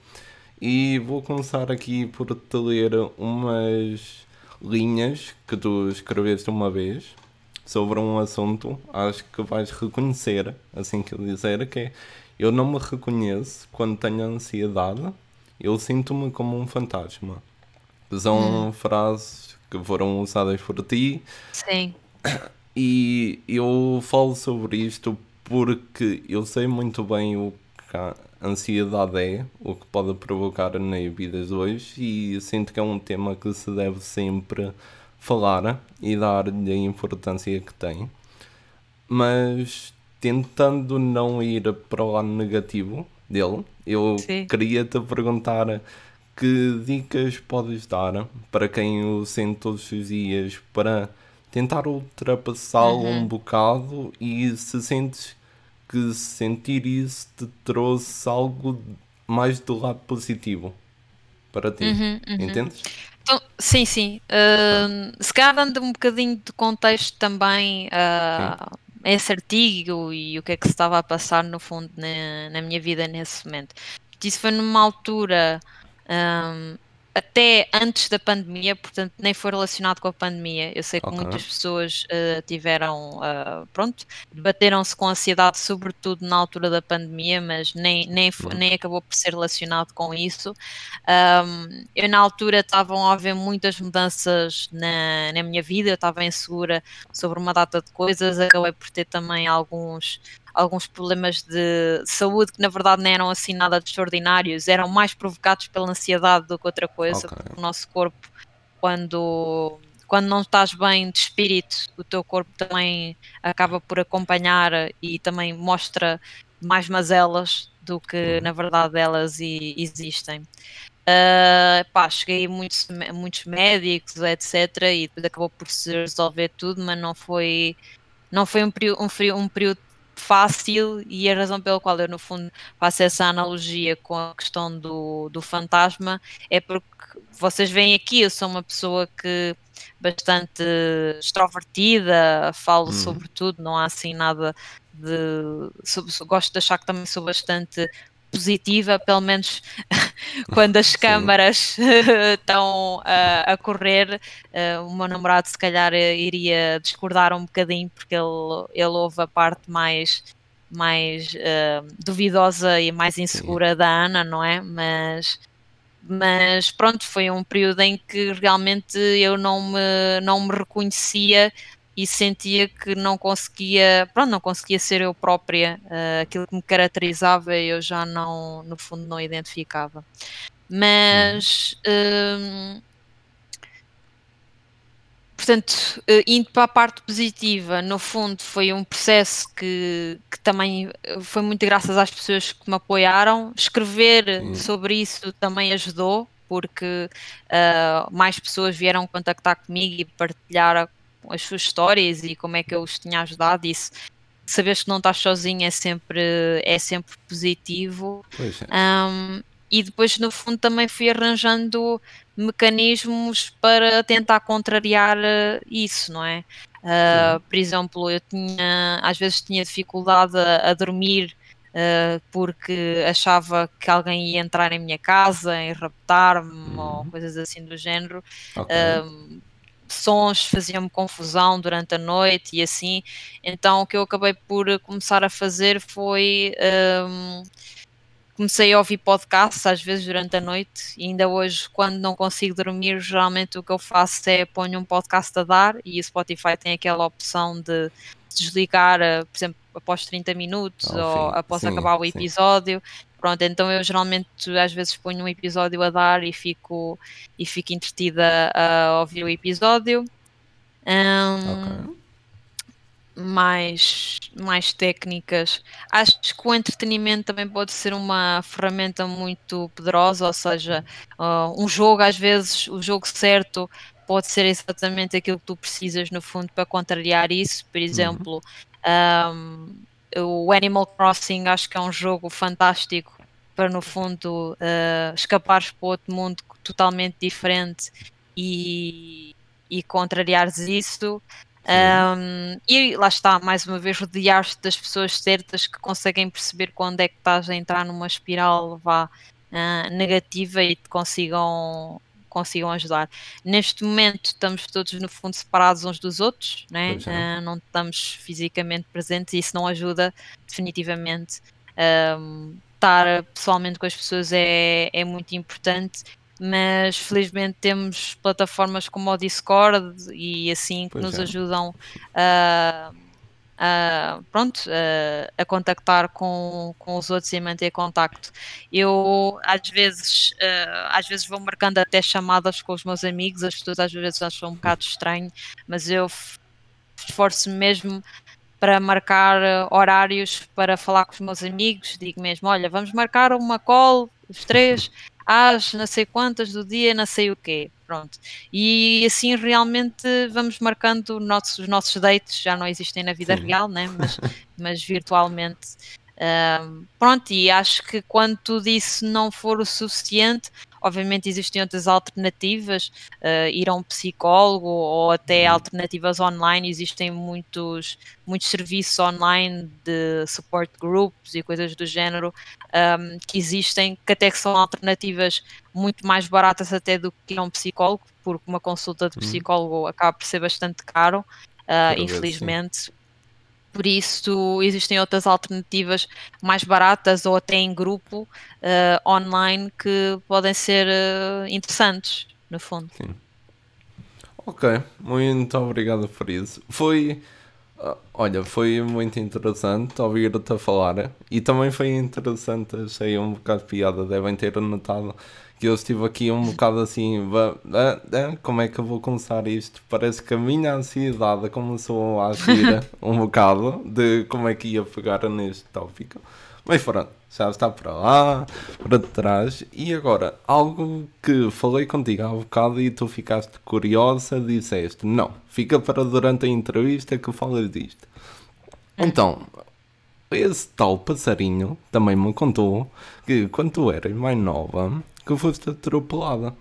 E vou começar aqui por te ler umas linhas que tu escreveste uma vez sobre um assunto, acho que vais reconhecer, assim que eu dizer, que é eu não me reconheço quando tenho ansiedade, eu sinto-me como um fantasma. São hum. frases que foram usadas por ti. Sim. [coughs] E eu falo sobre isto porque eu sei muito bem o que a ansiedade é, o que pode provocar na vida de hoje, e sinto que é um tema que se deve sempre falar e dar-lhe a importância que tem, mas tentando não ir para o lado negativo dele, eu Sim. queria te perguntar que dicas podes dar para quem o sente todos os dias para tentar ultrapassá-lo uhum. um bocado e se sentes que sentir isso te trouxe algo mais do lado positivo para ti. Uhum, uhum. Entendes? Então, sim, sim. Uh, se calhar dando um bocadinho de contexto também uh, a esse artigo e o que é que se estava a passar no fundo na, na minha vida nesse momento. Isso foi numa altura um, até antes da pandemia, portanto, nem foi relacionado com a pandemia. Eu sei que okay. muitas pessoas uh, tiveram, uh, pronto, debateram-se com ansiedade, sobretudo na altura da pandemia, mas nem, nem, foi, nem acabou por ser relacionado com isso. Um, eu, na altura, estavam a haver muitas mudanças na, na minha vida, eu estava insegura sobre uma data de coisas, acabei por ter também alguns alguns problemas de saúde que na verdade não eram assim nada de extraordinários, eram mais provocados pela ansiedade do que outra coisa, okay. porque o nosso corpo, quando, quando não estás bem de espírito, o teu corpo também acaba por acompanhar e também mostra mais mazelas do que na verdade elas existem. Uh, pá, cheguei a muitos, muitos médicos, etc. E depois acabou por se resolver tudo, mas não foi, não foi um, um, um período fácil e a razão pela qual eu no fundo faço essa analogia com a questão do, do fantasma é porque vocês veem aqui, eu sou uma pessoa que bastante extrovertida, falo hum. sobre tudo, não há assim nada de. gosto de achar que também sou bastante positiva, pelo menos [laughs] quando as câmaras [laughs] estão uh, a correr, uh, o meu namorado se calhar iria discordar um bocadinho porque ele, ele ouve a parte mais, mais uh, duvidosa e mais insegura Sim. da Ana, não é? Mas, mas pronto, foi um período em que realmente eu não me, não me reconhecia e sentia que não conseguia, pronto, não conseguia ser eu própria, uh, aquilo que me caracterizava eu já não, no fundo, não identificava. Mas, hum, portanto, uh, indo para a parte positiva, no fundo, foi um processo que, que também foi muito graças às pessoas que me apoiaram. Escrever Sim. sobre isso também ajudou, porque uh, mais pessoas vieram contactar comigo e partilhar as suas histórias e como é que eu os tinha ajudado. Isso, saberes que não estás sozinho é sempre, é sempre positivo. É. Um, e depois, no fundo, também fui arranjando mecanismos para tentar contrariar eh, isso, não é? Uh, por exemplo, eu tinha, às vezes tinha dificuldade a, a dormir uh, porque achava que alguém ia entrar em minha casa e raptar-me uhum. ou coisas assim do género. Okay. Uh, sons faziam-me confusão durante a noite e assim. Então o que eu acabei por começar a fazer foi um, comecei a ouvir podcasts às vezes durante a noite e ainda hoje quando não consigo dormir geralmente o que eu faço é ponho um podcast a dar e o Spotify tem aquela opção de desligar, eh, por exemplo, após 30 minutos oh, ou sim, após sim, acabar o episódio. Sim. Pronto, então eu geralmente às vezes ponho um episódio a dar e fico, e fico entretida a ouvir o episódio. Um, okay mais, mais técnicas. Acho que o entretenimento também pode ser uma ferramenta muito poderosa, ou seja, uh, um jogo, às vezes, o jogo certo pode ser exatamente aquilo que tu precisas, no fundo, para contrariar isso. Por uhum. Um, o Animal Crossing acho que é um jogo fantástico para, no fundo, uh, escapares para outro mundo totalmente diferente e, e contrariares isso. Um, e lá está, mais uma vez, rodear-te das pessoas certas que conseguem perceber quando é que estás a entrar numa espiral vá, uh, negativa e te consigam, consigam ajudar. Neste momento estamos todos no fundo separados uns dos outros, né? Uh, não estamos fisicamente presentes e isso não ajuda definitivamente. Um, estar pessoalmente com as pessoas é, é muito importante mas felizmente temos plataformas como o Discord e assim que pois nos é. ajudam a, a pronto, a, a, contactar com, com os outros e manter contacto. Eu às vezes, uh, às vezes vou marcando até chamadas com os meus amigos, as pessoas às vezes acham um bocado estranho, mas eu esforço-me mesmo para marcar horários para falar com os meus amigos, digo mesmo, olha, vamos marcar uma call, os três, às não sei quantas do dia, não sei o quê. Pronto. E assim realmente vamos marcando nossos, os nossos dates, já não existem na vida Sim. real, né? mas, [laughs] mas virtualmente. Um, pronto, e acho que quando tudo isso não for o suficiente, Obviamente existem outras alternativas, uh, ir a um psicólogo ou até uhum. alternativas online. Existem muitos, muitos serviços online de support groups e coisas do género um, que existem, que até que são alternativas muito mais baratas até do que um psicólogo, porque uma consulta de uhum. psicólogo acaba por ser bastante caro, uh, infelizmente. Por isso existem outras alternativas mais baratas ou até em grupo uh, online que podem ser uh, interessantes, no fundo. Sim. Ok, muito obrigado por isso. Foi, olha, foi muito interessante ouvir-te a falar e também foi interessante, achei um bocado de piada, devem ter notado que eu estive aqui um bocado assim, como é que eu vou começar isto? Parece que a minha ansiedade começou a agir [laughs] um bocado de como é que ia pegar neste tópico. Mas pronto, já está para lá, para trás. E agora, algo que falei contigo há um bocado e tu ficaste curiosa, disseste, não, fica para durante a entrevista que falas disto. Então, esse tal passarinho também me contou que quando tu eras mais nova, que foste atropelada.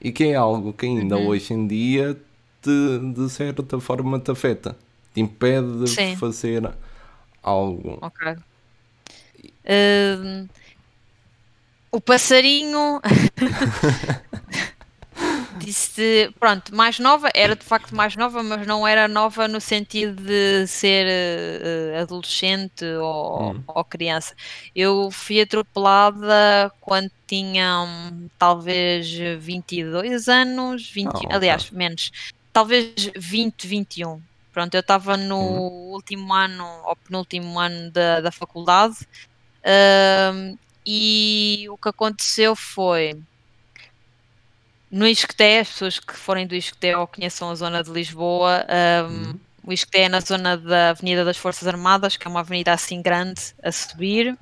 E que é algo que ainda uhum. hoje em dia te, de certa forma te afeta. Te impede de Sim. fazer algo. Ok. Uh, o passarinho [laughs] disse, pronto, mais nova, era de facto mais nova, mas não era nova no sentido de ser uh, adolescente ou, hum. ou, criança. Eu fui atropelada quando tinha um, talvez 22 anos, 20, oh, aliás, okay. menos, talvez 20, 21. Pronto, eu estava no hum. último ano ou penúltimo ano da, da faculdade uh, e o que aconteceu foi no Isqueté, as pessoas que forem do Isqueté ou conheçam a zona de Lisboa, um, uhum. o Isqueté é na zona da Avenida das Forças Armadas, que é uma avenida assim grande a subir.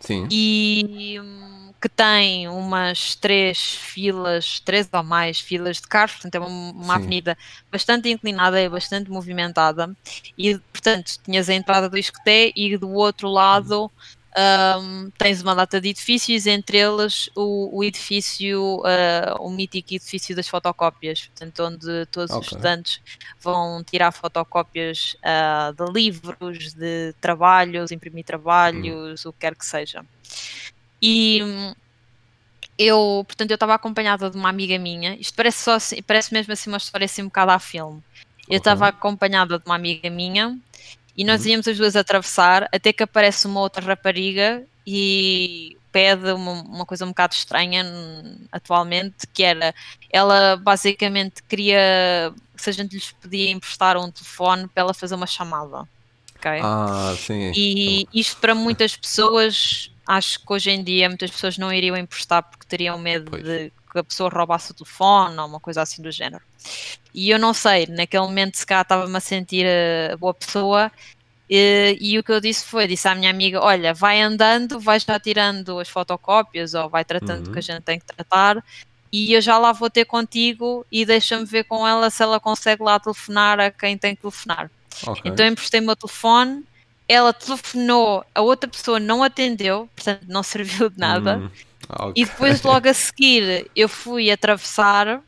Sim. E um, que tem umas três filas, três ou mais filas de carros, portanto é uma, uma avenida bastante inclinada e bastante movimentada. E, portanto, tinhas a entrada do Isqueté e do outro lado. Uhum um, tens uma data de edifícios, entre eles o, o edifício, uh, o mítico edifício das fotocópias, portanto, onde todos okay. os estudantes vão tirar fotocópias uh, de livros, de trabalhos, imprimir trabalhos, hum. o que quer que seja. E eu, portanto, eu estava acompanhada de uma amiga minha, isto parece, só assim, parece mesmo assim uma história assim um bocado a filme. Eu estava okay. acompanhada de uma amiga minha e nós uhum. íamos as duas atravessar até que aparece uma outra rapariga e pede uma, uma coisa um bocado estranha atualmente, que era ela basicamente queria se a gente lhes podia emprestar um telefone para ela fazer uma chamada. Okay? Ah, sim. E isto para muitas pessoas, acho que hoje em dia muitas pessoas não iriam emprestar porque teriam medo pois. de que a pessoa roubasse o telefone ou uma coisa assim do género. E eu não sei, naquele momento se cá estava-me a sentir a boa pessoa e, e, o que eu disse foi, disse à minha amiga, olha, vai andando, vai já tirando as fotocópias ou vai tratando uhum. que a gente tem que tratar e eu já lá vou ter contigo e deixa-me ver com ela se ela consegue lá telefonar a quem tem que telefonar. Okay. Então emprestei o meu telefone, ela telefonou, a outra pessoa não atendeu, portanto não [laughs] serviu de nada. Uhum. Okay. E depois, [laughs] logo a seguir, eu fui atravessar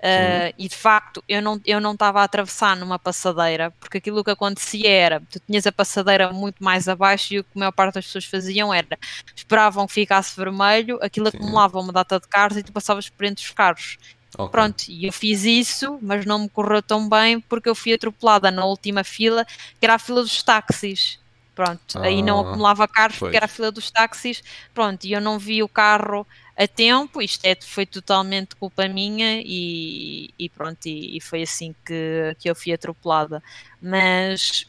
Uh, e de facto eu não eu não estava a atravessar numa passadeira porque aquilo que acontecia era tu tinhas a passadeira muito mais abaixo e o que a maior parte das pessoas faziam era esperavam que ficasse vermelho aquilo Sim. acumulava uma data de carros e tu passavas por entre os carros okay. pronto e eu fiz isso mas não me correu tão bem porque eu fui atropelada na última fila que era a fila dos táxis pronto, ah, aí não ah, acumulava carros pois. porque era a fila dos táxis, pronto, e eu não vi o carro a tempo, isto é, foi totalmente culpa minha e, e pronto, e, e, foi assim que, que eu fui atropelada. Mas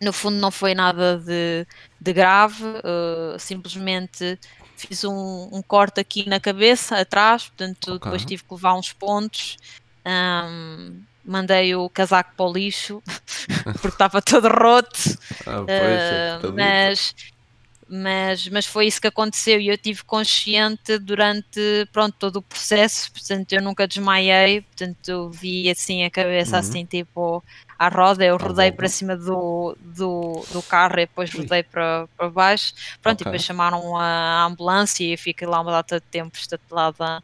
no fundo não foi nada de, de grave, uh, simplesmente fiz um, um, corte aqui na cabeça, atrás, portanto okay. depois tive que levar uns pontos. Um, mandei o casaco para o lixo [laughs] porque estava todo roto. Ah, pois, uh, mas mas, mas foi isso que aconteceu e eu tive consciente durante pronto, todo o processo, portanto eu nunca desmaiei, portanto eu vi assim a cabeça uhum. assim tipo à roda, eu rodei para cima do, do, do carro e depois rodei para, para baixo, pronto, okay. e depois chamaram a ambulância e fiquei lá uma data de tempo estatelada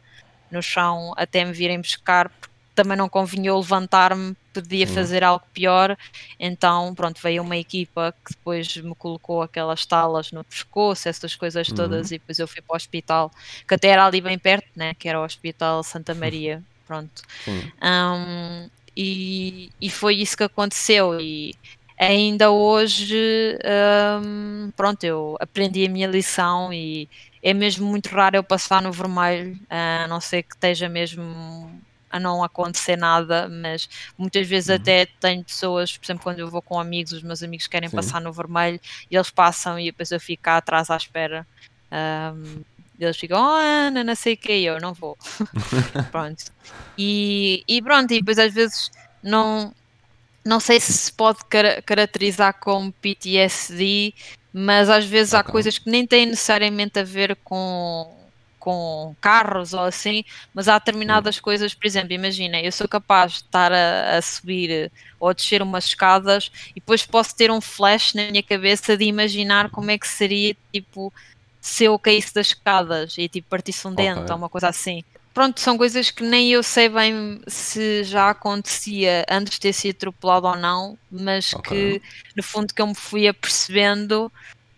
no chão até me virem buscar, porque também não convinha eu levantar-me, podia fazer algo pior. Então, pronto, veio uma equipa que depois me colocou aquelas talas no pescoço, essas coisas todas, uhum. e depois eu fui para o hospital, que até era ali bem perto, né? Que era o Hospital Santa Maria. Pronto. Um, e, e foi isso que aconteceu. E ainda hoje, um, pronto, eu aprendi a minha lição e é mesmo muito raro eu passar no vermelho, a não ser que esteja mesmo a não acontecer nada, mas muitas vezes uhum. até tenho pessoas, por exemplo, quando eu vou com amigos, os meus amigos querem Sim. passar no vermelho e eles passam e depois eu fico atrás à espera. Um, eles ficam, oh Ana, não sei o que, eu não vou. [laughs] pronto. E, e pronto, e depois às vezes não, não sei se se pode car caracterizar como PTSD, mas às vezes okay. há coisas que nem têm necessariamente a ver com com carros ou assim, mas há determinadas coisas, por exemplo, imagina, eu sou capaz de estar a, a, subir ou a descer umas escadas e depois posso ter um flash na minha cabeça de imaginar como é que seria, tipo, se eu caísse das escadas e tipo partisse um dente okay. ou uma coisa assim. Pronto, são coisas que nem eu sei bem se já acontecia antes de ter sido atropelado ou não, mas okay. que no fundo que eu me fui apercebendo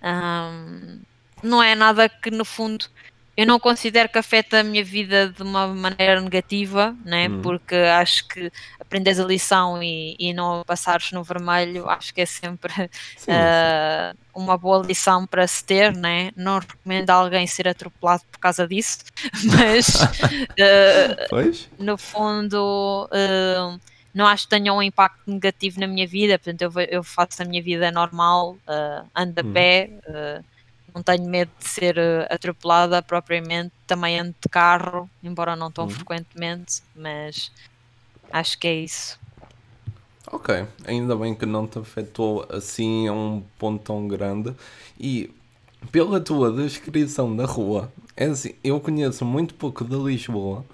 hum, não é nada que no fundo eu não considero que afeta a minha vida de uma maneira negativa, né? Hum. porque acho que aprendes a lição e, e não passares no vermelho, acho que é sempre sim, uh, [laughs] sim. uma boa lição para se ter. Né? Não recomendo alguém ser atropelado por causa disso, [laughs] mas [laughs] uh, no fundo. Uh, não acho que tenha um impacto negativo na minha vida, portanto, eu, eu faço a minha vida normal, ando a hum. pé, não tenho medo de ser uh, atropelada propriamente, também ando de carro, embora não tão uhum. frequentemente, mas acho que é isso. Ok, ainda bem que não te afetou assim a um ponto tão grande. E pela tua descrição da rua, é assim, eu conheço muito pouco de Lisboa,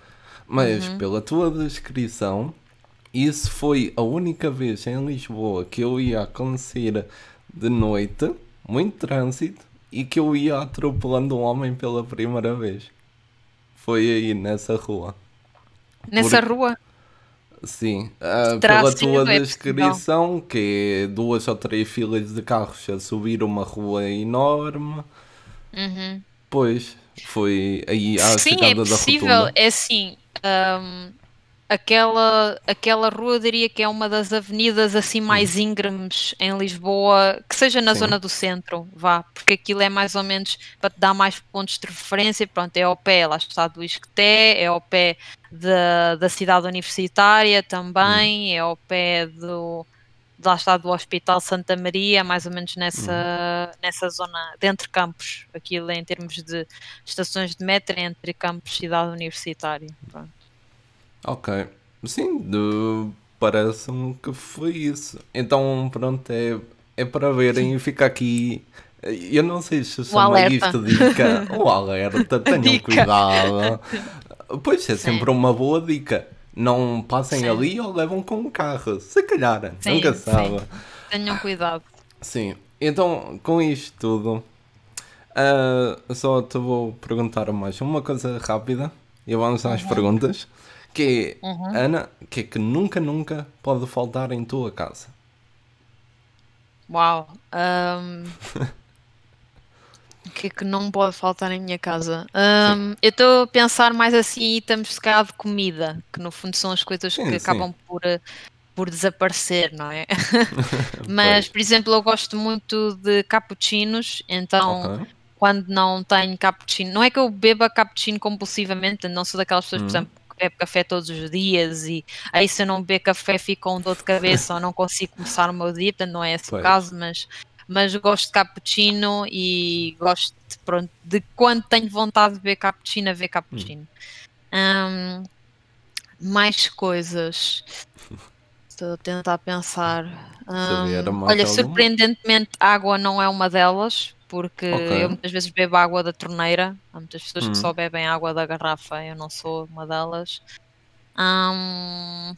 mas uhum. pela tua descrição, isso foi a única vez em Lisboa que eu ia acontecer de noite, muito trânsito, e que eu ia atropelando um homem pela primeira vez. Foi aí nessa rua. Nessa Por... rua? Sim, uh, pela tua descrição, que é duas ou três filas de carros a subir uma rua enorme. Uhum. Pois, foi aí à Sim, é possível, é assim. Um, aquela, aquela rua, diria que é uma das avenidas assim mais íngremes em Lisboa, que seja na Sim. zona do centro, vá, porque aquilo é mais ou menos para te dar mais pontos de referência. Pronto, é ao pé, lá está do Isqueté, é ao pé da, da cidade universitária também, é ao pé do. Lá está do Hospital Santa Maria, mais ou menos nessa, nessa zona, de entre campos, aquilo em termos de estações de metro, entre campos e cidade universitária. Pronto. Ok. Sim, de- parece-me que foi isso. Então, pronto, é, é para verem e fica aqui. Eu não sei se chama isto dica. [laughs] O alerta, tenham Dica. cuidado. [laughs] Pois é, Sim. sempre uma boa dica. Não passem Sim. ali ou levam com um carro. Se calhar, Sim, nunca sabe. Tenham cuidado. Sim, então com isto tudo, ah, só te vou perguntar mais uma coisa rápida e vamos às perguntas. Que é, Ana, o que é que nunca, nunca pode faltar em tua casa? Uau. ahm, O [laughs] que é que não pode faltar em minha casa? Ahm, eu estou a pensar mais assim em itens se calhar de comida, que no fundo são as coisas Sim, que sim. acabam por, por desaparecer, não é? [laughs] Mas, por exemplo, eu gosto muito de cappuccinos, então Ok. quando não tenho cappuccino, não é que eu beba cappuccino compulsivamente, não sou daquelas pessoas, por Hum. exemplo, bebe café todos os dias e aí se eu não beber café fico com dor de cabeça ou não consigo começar o meu dia, portanto não é esse Pois. o caso, mas, mas gosto de cappuccino e gosto de, pronto, de quando tenho vontade de beber cappuccino, a beber cappuccino. Hum, mais coisas. [laughs] Estou a tentar pensar. Mais olha, alguma. surpreendentemente, água não é uma delas, porque Ok. eu muitas vezes bebo água da torneira. Há muitas pessoas Hum. que só bebem água da garrafa, eu não sou uma delas. Hum,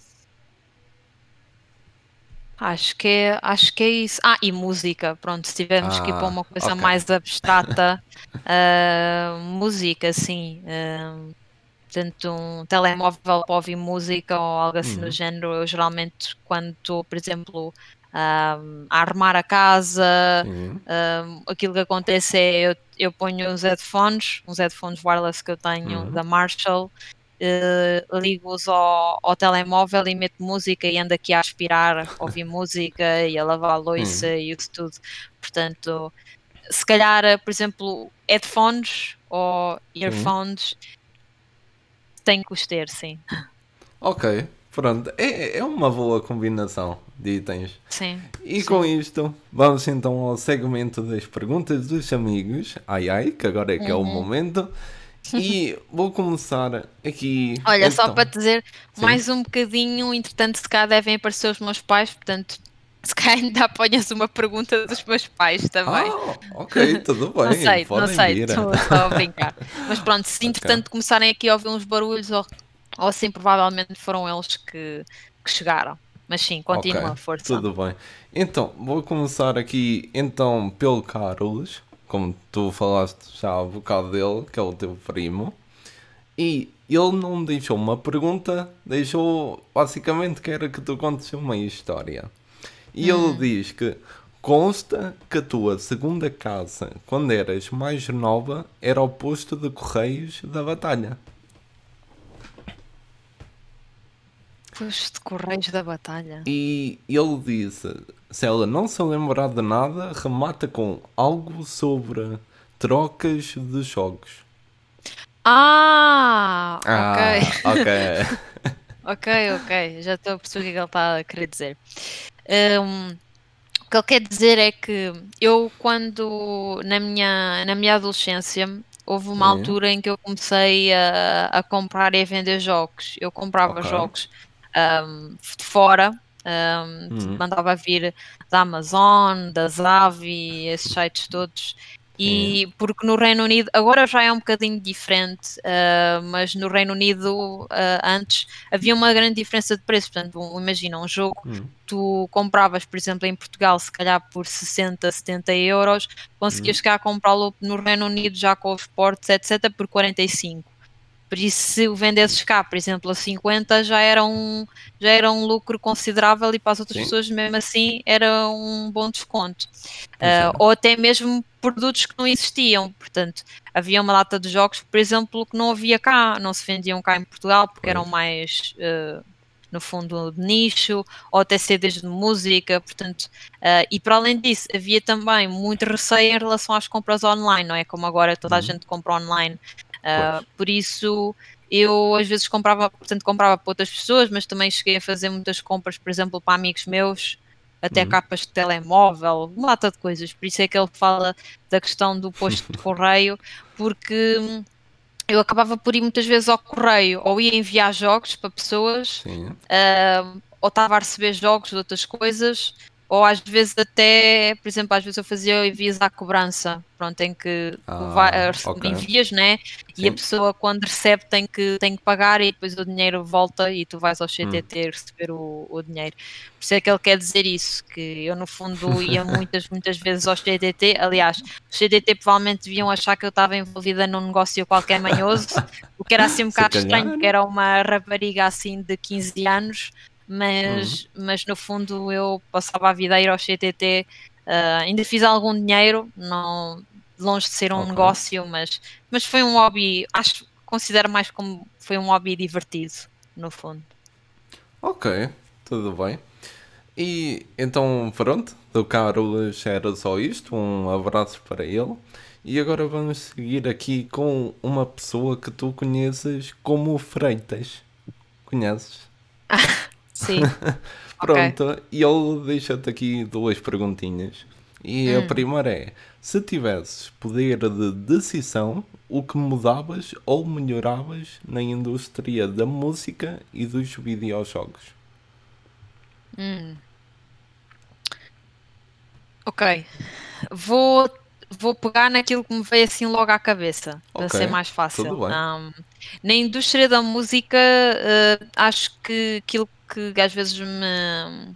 acho que é, acho que é isso. Ah, e música, pronto, se tivermos que ir para Ah, uma coisa ok. mais abstrata, [laughs] ah, música, sim. ah, Portanto, um telemóvel para ouvir música ou algo assim Uhum. do género. Eu geralmente, quando estou, por exemplo, ah, a arrumar a casa, Sim. um, aquilo que acontece é eu, eu ponho os headphones, uns headphones wireless que eu tenho Uhum. da Marshall, eh, ligo-os ao, ao telemóvel e meto música e ando aqui a aspirar, a ouvir música e a lavar a louça e isso tudo. Portanto, se calhar, eh, por exemplo, headphones ou earphones tem que os ter, sim. Ok, pronto. É, é uma boa combinação de itens. Sim. E Sim. com isto, vamos então ao segmento das perguntas dos amigos. Ai ai, que agora é que é o Uhum. momento. [laughs] E vou começar aqui. Olha, só então. para te dizer, Sim. mais um bocadinho, entretanto, se cá devem aparecer os meus pais, portanto, se cá ainda apanhas uma pergunta dos meus pais também. Ah, ok, tudo bem. não sei, não podem sei, vir. estou a brincar. Mas pronto, se [laughs] entretanto começarem aqui a ouvir uns barulhos, ou, ou assim, provavelmente foram eles que, que chegaram. Mas sim, continua, Ok, força. Tudo bem. Então, vou começar aqui então pelo Carlos, como tu falaste já há bocado dele, que é o teu primo. E ele não deixou uma pergunta, deixou basicamente que era que tu contes uma história. E Hum. ele diz que consta que a tua segunda casa, quando eras mais nova, era o posto de correios da batalha. Pois de Correios da Batalha. E ele disse: se ela não se lembrar de nada, remata com algo sobre trocas de jogos. Ah, ok. Ah, ok. [laughs] Ok, ok, já estou a perceber o que é que ele está a querer dizer. Um, o que ele quer dizer é que eu, quando na minha, na minha adolescência, houve uma altura em que eu comecei a, a comprar e a vender jogos. Eu comprava Ok. jogos um, de fora, um, Uhum. mandava vir da Amazon, da Zavi, esses sites todos. E porque no Reino Unido, agora já é um bocadinho diferente, ah, mas no Reino Unido ah, antes havia uma grande diferença de preço. Portanto, um- imagina um jogo, Hum. tu compravas, por exemplo, em Portugal, se calhar por 60, 70 euros, conseguias chegar a comprá-lo no Reino Unido já com os portos, etc., por 45. Por isso, se o vendesses cá, por exemplo, a 50, já era um, já era um lucro considerável e para as outras Sim. pessoas, mesmo assim, era um bom desconto. É. ou até mesmo produtos que não existiam. Portanto, havia uma data de jogos, por exemplo, que não havia cá, não se vendiam cá em Portugal porque eram mais. Uh, no fundo de nicho, ou até CDs de música, portanto, uh, e para além disso, havia também muito receio em relação às compras online, não é? Como agora toda a uhum. gente compra online. Uh, por isso, eu às vezes comprava, portanto, comprava para outras pessoas, mas também cheguei a fazer muitas compras, por exemplo, para amigos meus, até uhum. capas de telemóvel, uma lata de coisas. Por isso é que ele fala da questão do posto de [laughs] correio, porque hum, eu acabava por ir muitas vezes ao correio, ou ia enviar jogos para pessoas, uh, ou estava a receber jogos de outras coisas, ou às vezes até, por exemplo, às vezes eu fazia envios à cobrança, pronto, em que ah, vai, eh, okay. envias, né? Sim. E a pessoa quando recebe tem que, tem que pagar e depois o dinheiro volta e tu vais ao CTT hum. receber o, o dinheiro. Por isso é que ele quer dizer isso, que eu no fundo ia [laughs] muitas, muitas vezes ao CTT, aliás, os CTT provavelmente deviam achar que eu estava envolvida num negócio qualquer manhoso, [laughs] o que era assim um bocado estranho, porque era uma rapariga assim de 15 anos, mas, uhum. mas no fundo eu passava a vida a ir ao CTT, uh, ah, ainda fiz algum dinheiro, não longe de ser um okay. negócio, mas, mas foi um hobby, acho, considero mais como foi um hobby divertido, no fundo. Ok, tudo bem. E então pronto, do Carlos era só isto, um abraço para ele. E agora vamos seguir aqui com uma pessoa que tu conheces como Freitas. Conheces? [laughs] Sim. [laughs] Pronto, okay. e ele deixa-te aqui duas perguntinhas. E hum. a primeira é: se tivesses poder de decisão, o que mudavas ou melhoravas na indústria da música e dos videojogos? Hum. Ok. Vou, vou pegar naquilo que me veio assim logo à cabeça, okay. para ser mais fácil. Um, na indústria da música, uh, acho que aquilo que às vezes me.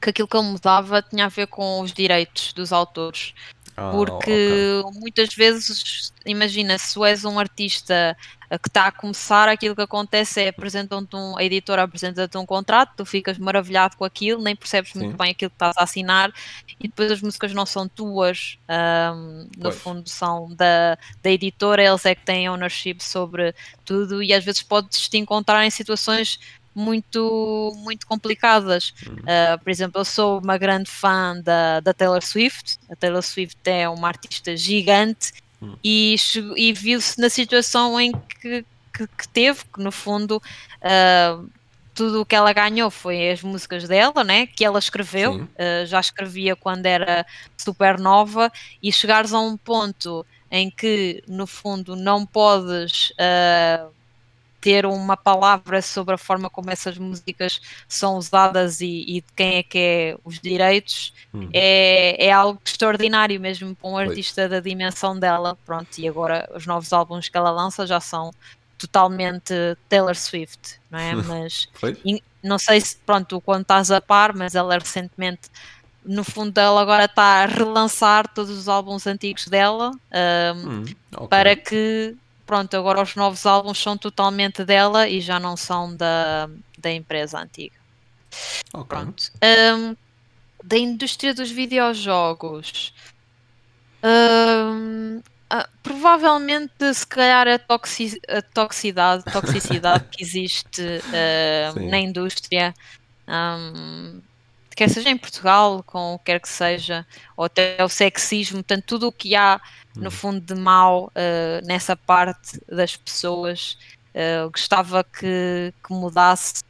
que aquilo que ele mudava tinha a ver com os direitos dos autores. Ah, porque okay. muitas vezes, imagina, se tu és um artista que está a começar, aquilo que acontece é apresentam-te um, a editora apresenta-te um contrato, tu ficas maravilhado com aquilo, nem percebes Sim. muito bem aquilo que estás a assinar e depois as músicas não são tuas, um, no pois. fundo são da, da editora, eles é que têm ownership sobre tudo e às vezes podes te encontrar em situações muito, muito complicadas. Uh, por exemplo, eu sou uma grande fã da, da Taylor Swift. A Taylor Swift é uma artista gigante uhum. e, e viu-se na situação em que, que, que, teve, que no fundo. Uh, tudo o que ela ganhou foi as músicas dela, né? Que ela escreveu, uh, já escrevia quando era super nova, e chegares a um ponto em que, no fundo, não podes uh, ter uma palavra sobre a forma como essas músicas são usadas e, e de quem é que é os direitos hum. é, é algo extraordinário mesmo para um artista pois. da dimensão dela. Pronto, e agora os novos álbuns que ela lança já são totalmente Taylor Swift, não é? [laughs] Mas não sei se pronto, quando estás a par, mas ela recentemente no fundo ela agora está a relançar todos os álbuns antigos dela um, hum, okay. para que pronto, agora os novos álbuns são totalmente dela e já não são da, da empresa antiga. Okay. Pronto. Um, da indústria dos videojogos. Um, uh, provavelmente, se calhar, a, toxi a toxicidade, toxicidade [laughs] que existe uh, na indústria, um, quer seja em Portugal, com o que quer que seja, ou até o sexismo, portanto, tudo o que há no hum. fundo, de mal uh, nessa parte das pessoas. Uh, gostava que, que, mudasse,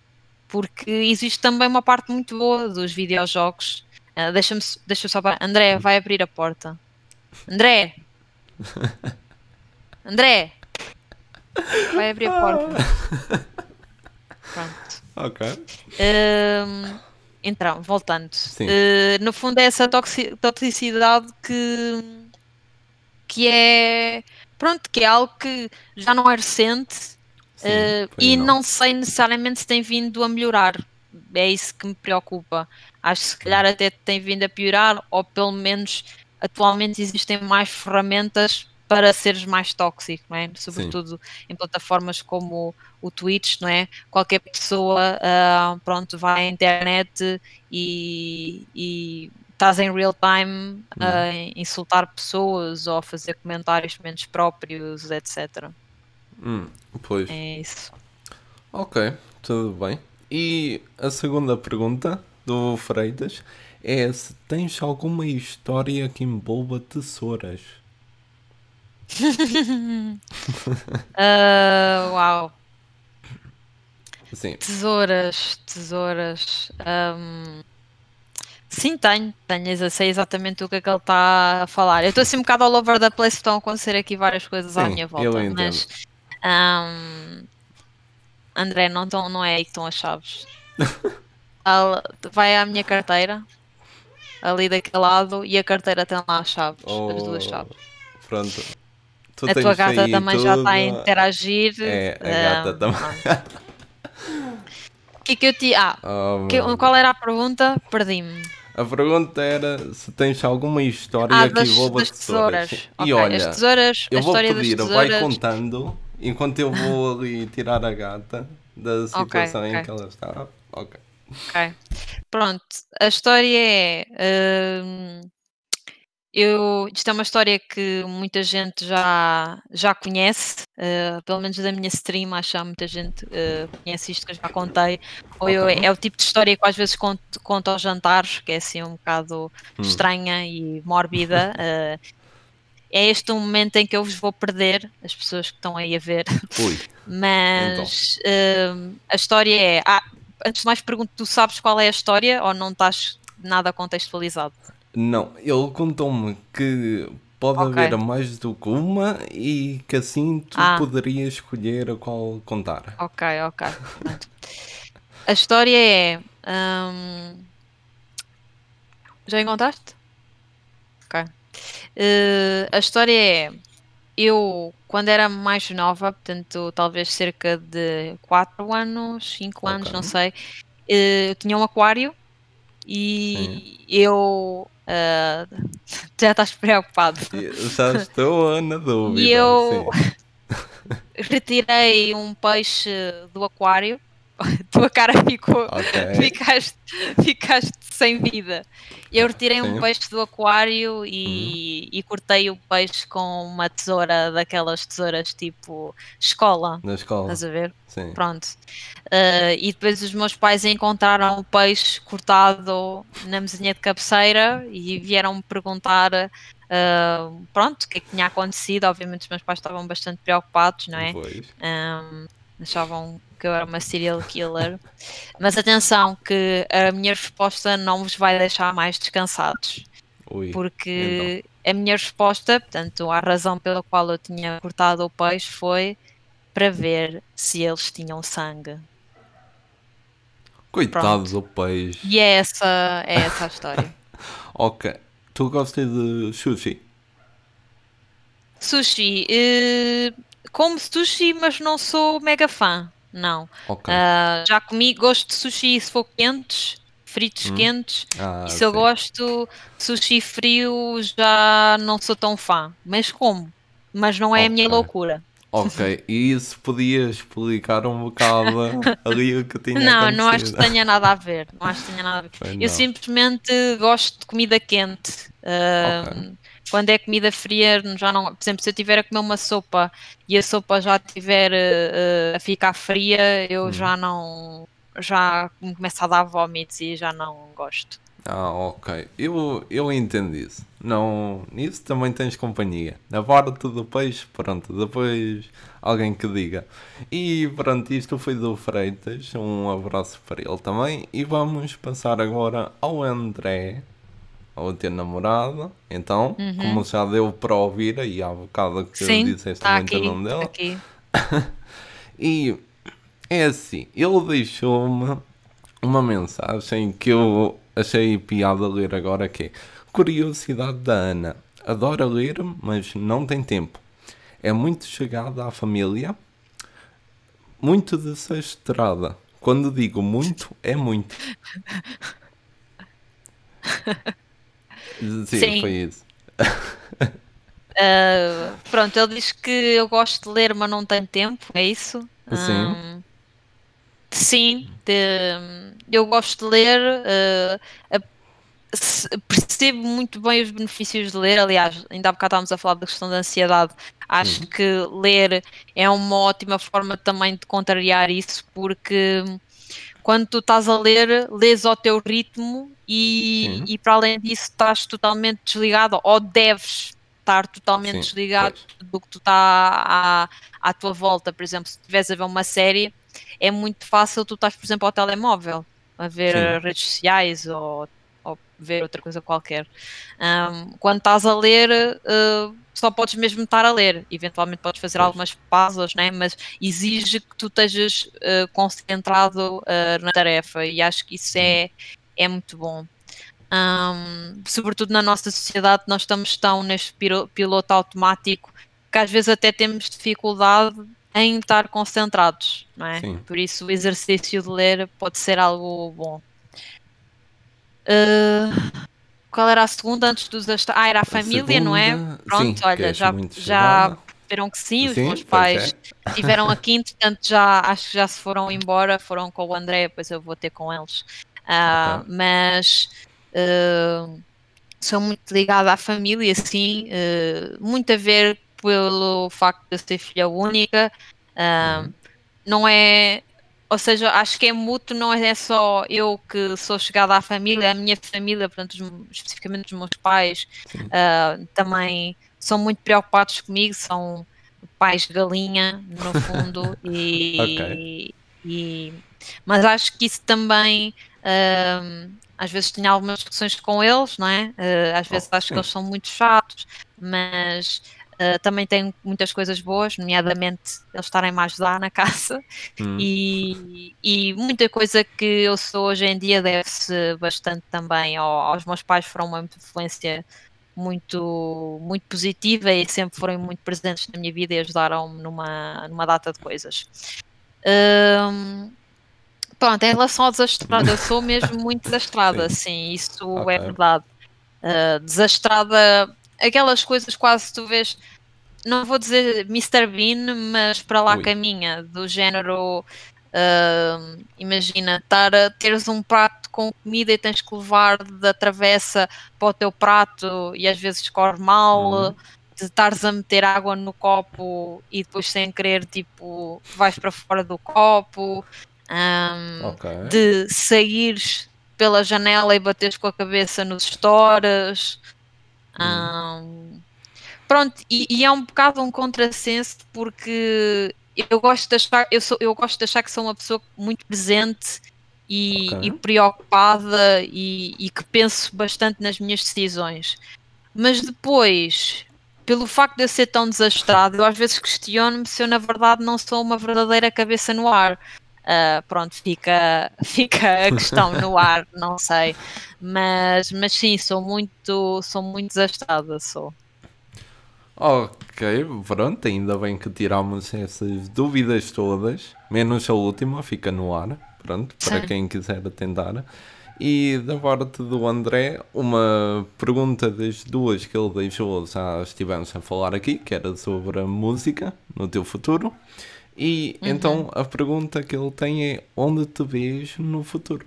porque existe também uma parte muito boa dos videojogos. Uh, Deixa-me deixa só para. André, hum. vai abrir a porta. André! André! Vai abrir a porta. [laughs] Pronto. Ok. Uh, então, voltando. Uh, no fundo, é essa toxicidade que que é pronto, que é algo que já não é recente Sim, uh, e não. não sei necessariamente se tem vindo a melhorar. É isso que me preocupa. Acho que se calhar até tem vindo a piorar, ou pelo menos atualmente existem mais ferramentas para seres mais tóxico, não é? Sobretudo Sim. em plataformas como o Twitch, não é? Qualquer pessoa, uh, pronto, vai à internet e, e estás em real time a insultar pessoas ou a fazer comentários menos próprios, etc. Hum, pois. É isso. Ok, tudo bem. E a segunda pergunta do Freitas é se tens alguma história que envolva tesouras. [laughs] Ah, uau, Sim, tesouras, tesouras. ahm, sim, tenho, tenho, eu sei exatamente o que é que ele está a falar. Eu estou assim um bocado all over the place, estão a acontecer aqui várias coisas à Sim, minha eu volta, mas ahm, André, não, estão, não é aí que estão as chaves. [laughs] Vai à minha carteira, ali daquele lado, e a carteira tem lá as chaves, as duas Oh, chaves. pronto. Tu A tua gata também já está a tudo. interagir. É, a gata ahm, também. O que que eu te. Ah, [laughs] Oh, que- qual era a pergunta? Perdi-me. A pergunta era se tens alguma história Ah, que das, envolva das tesouras. tesouras. E Ok, olha, as tesouras, eu vou pedir, das vai tesouras. contando enquanto eu vou [laughs] ali tirar a gata da situação em ok. que ela está. Ok. Ok. Pronto, a história é. hum, eu, isto é uma história que muita gente já, já conhece, eh, pelo menos da minha stream, acho que muita gente eh, conhece isto que eu já contei. Ou eu- é o tipo de história que às vezes conto, conto aos jantares, que é assim um bocado Hum. estranha e mórbida. [laughs] eh, é este o momento em que eu vos vou perder, as pessoas que estão aí a ver. Ui. Mas hum, a história é. Ah, antes de mais pergunto, tu sabes qual é a história ou não estás nada contextualizado? Não, ele contou-me que pode Ok. haver mais do que uma e que assim tu Ah. poderias escolher a qual contar. Ok, ok. A história é. hum, já encontraste? Ok. Eh, a história é. Eu, quando era mais nova, portanto, talvez cerca de 4 anos, 5 anos, Ok. não sei, eh, eu tinha um aquário e eu. ah, [laughs] já estás preocupado. Já estou na [laughs] dúvida. E eu sim. [laughs] retirei um peixe do aquário. [laughs] Tua cara ficou. Ok. Ficaste, ficaste sem vida. Eu retirei Sim. Uhum. um peixe do aquário e, e cortei o peixe com uma tesoura daquelas tesouras tipo escola. Na escola. Estás a ver? Sim. Pronto. Ah, e depois os meus pais encontraram o peixe cortado na mesinha de cabeceira e vieram-me perguntar ah, pronto, o que é que tinha acontecido. Obviamente os meus pais estavam bastante preocupados, não é? Um, achavam que eu era uma serial killer. Mas atenção, que a minha resposta não vos vai deixar mais descansados. Ui. Porque a minha resposta, portanto, a razão pela qual eu tinha cortado o peixe foi para ver se eles tinham sangue. Coitado Pronto. do peixe. E é essa, é essa a história. [laughs] Ok. Tu gostas de sushi? Sushi. eh, como sushi, mas não sou mega fã. Não. Ok. Ah, já comi, gosto de sushi se for quentes, fritos Hum. quentes. Ah, e se eu gosto de sushi frio, já não sou tão fã. Mas como? Mas não é a minha loucura. Ok, e isso podia explicar um bocado [laughs] ali o que tinha Não, não acho que acontecido. tenha nada a ver. Não acho que tenha nada a ver. Pois Eu não. simplesmente gosto de comida quente. Ah, Ok. Quando é comida fria, já não. Por exemplo, se eu tiver a comer uma sopa e a sopa já estiver eh, eh, a ficar fria, eu Hum. já não. Já me começa a dar vómitos e já não gosto. Ah, ok. Eu, eu entendo isso. Não, nisso também tens companhia. Na parte do peixe, pronto, depois alguém que diga. E pronto, isto foi do Freitas. Um abraço para ele também. E vamos passar agora ao André, ao teu namorado. Então, como já deu para ouvir aí há bocado que Uhum. Sim, disseste muito o aqui. nome dela. aqui. [laughs] E é assim, ele deixou-me uma mensagem que eu achei piada ler agora que é Curiosidade da Ana. Adora ler, mas não tem tempo. É muito chegada à família, muito desastrada. Quando digo muito, é muito. [laughs] Sim, Sim. foi isso. [laughs] Ah, pronto, ele diz que eu gosto de ler, mas não tenho tempo, é isso? Sim. Hum, sim, de- eu gosto de ler. ah, a- percebo muito bem os benefícios de ler. Aliás, ainda há bocado estávamos a falar da questão da ansiedade. Acho Sim. que ler é uma ótima forma também de contrariar isso, porque quando tu estás a ler, lês ao teu ritmo e, e para além disso estás totalmente desligado ou deves estar totalmente Sim, desligado pois. do que tu está à, à tua volta. Por exemplo, se estiveres a ver uma série, é muito fácil tu estás, por exemplo, ao telemóvel a ver Sim. redes sociais ou, ou, ver outra coisa qualquer. Um, quando estás a ler, uh, só podes mesmo estar a ler. Eventualmente podes fazer algumas pausas, né? mas exige que tu estejas uh, concentrado uh, na tarefa e acho que isso é, é muito bom. Um, sobretudo na nossa sociedade, nós estamos tão neste piloto automático que às vezes até temos dificuldade em estar concentrados, não é? Sim. Por isso o exercício de ler pode ser algo bom. Uh, qual era a segunda antes dos Ah, era a, a família, segunda, não é? Pronto, sim, olha, já, já perceberam que sim, os sim, meus pais é. tiveram [laughs] aqui, entretanto já acho que já se foram embora, foram com o André, depois eu vou ter com eles. Uh, okay. Mas uh, sou muito ligada à família, sim, uh, muito a ver pelo facto de eu ser filha única, uhum. não é, ou seja, acho que é mútuo, não é só eu que sou chegada à família, a minha família, portanto, especificamente os meus pais, uh, também são muito preocupados comigo, são pais galinha, no fundo, [laughs] e, okay. e, mas acho que isso também uh, às vezes tenho algumas discussões com eles, não é? Uh, às vezes oh, acho sim. que eles são muito chatos, mas Uh, também tem muitas coisas boas, nomeadamente eles estarem a ajudar na casa hum. e, e, muita coisa que eu sou hoje em dia deve-se bastante também ao, aos meus pais, foram uma influência muito, muito positiva e sempre foram muito presentes na minha vida e ajudaram-me numa, numa data de coisas. Um, pronto, em relação ao desastrado, eu sou mesmo muito [laughs] desastrada, sim, isso é okay. é verdade. Uh, desastrada aquelas coisas quase tu vês, não vou dizer Mr. Bean, mas para lá Ui. caminha, do género. Uh, imagina, estar a teres um prato com comida e tens que levar da travessa para o teu prato e às vezes corre mal, uhum. de estares a meter água no copo e depois sem querer, tipo, vais para fora do copo, um, okay. de saíres pela janela e bateres com a cabeça nos stores. Um, pronto, e, e, é um bocado um contrassenso porque eu gosto de achar, eu, sou, eu gosto de achar que sou uma pessoa muito presente e, okay. e preocupada e, e, que penso bastante nas minhas decisões. Mas depois, pelo facto de eu ser tão desastrado, eu às vezes questiono-me se eu na verdade não sou uma verdadeira cabeça no ar. Uh, pronto, fica, [laughs] fica a questão no ar, não sei. Mas, mas sim, sou muito, sou muito desastrada, sou. Ok, pronto, ainda bem que tiramos essas dúvidas todas, menos a última, fica no ar, pronto, para sim. quem quiser tentar. E da parte do André, uma pergunta das duas que ele deixou, já estivemos a falar aqui, que era sobre a música no teu futuro. E uhum. então a pergunta que ele tem é: onde te vês no futuro?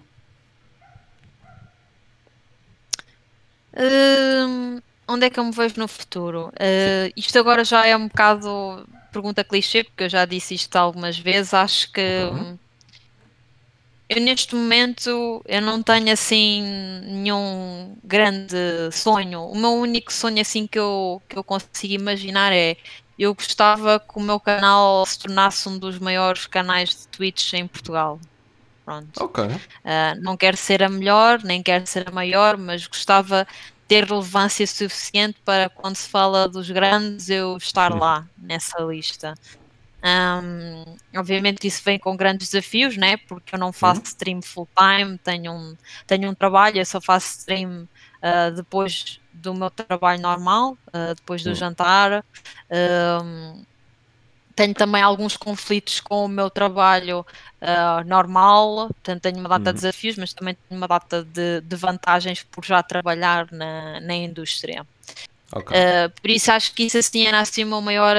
Uh, onde é que eu me vejo no futuro? Uh, isto agora já é um bocado pergunta clichê, porque eu já disse isto algumas vezes. Acho que uhum. eu neste momento eu não tenho assim nenhum grande sonho. O meu único sonho assim que eu, que eu consigo imaginar é eu gostava que o meu canal se tornasse um dos maiores canais de Twitch em Portugal. Pronto. Ok. Uh, não quero ser a melhor, nem quero ser a maior, mas gostava de ter relevância suficiente para quando se fala dos grandes eu estar lá nessa lista. Um, obviamente isso vem com grandes desafios, né? Porque eu não faço stream full time, tenho um, tenho um trabalho, eu só faço stream uh, depois do meu trabalho normal, uh, depois do jantar. Um, tenho também alguns conflitos com o meu trabalho uh, normal, portanto tenho uma data de uhum. desafios, mas também tenho uma data de, de vantagens por já trabalhar na, na indústria. Okay. Uh, por isso acho que isso assim era assim o meu maior,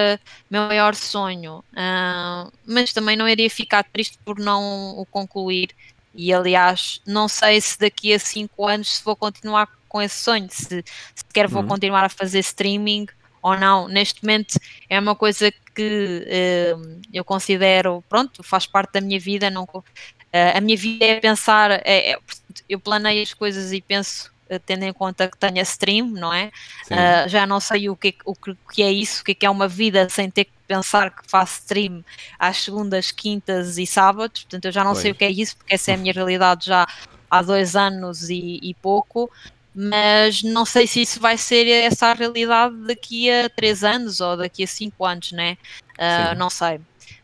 meu maior sonho. Uh, mas também não iria ficar triste por não o concluir. E aliás, não sei se daqui a 5 anos se vou continuar com esse sonho, se, se quer vou uhum. continuar a fazer streaming ou não. Neste momento é uma coisa que uh, eu considero, pronto, faz parte da minha vida. Não, uh, a minha vida é pensar, é, é, eu planeio as coisas e penso uh, tendo em conta que tenho a stream, não é? já não sei o que, o que é isso, o que é uma vida sem ter que pensar que faço stream às segundas, quintas e sábados, portanto eu já não pois. sei o que é isso, porque essa é a minha realidade já há dois anos e, e pouco mas não sei se isso vai ser essa a realidade daqui a três anos ou daqui a cinco anos, né? Uh, não sei.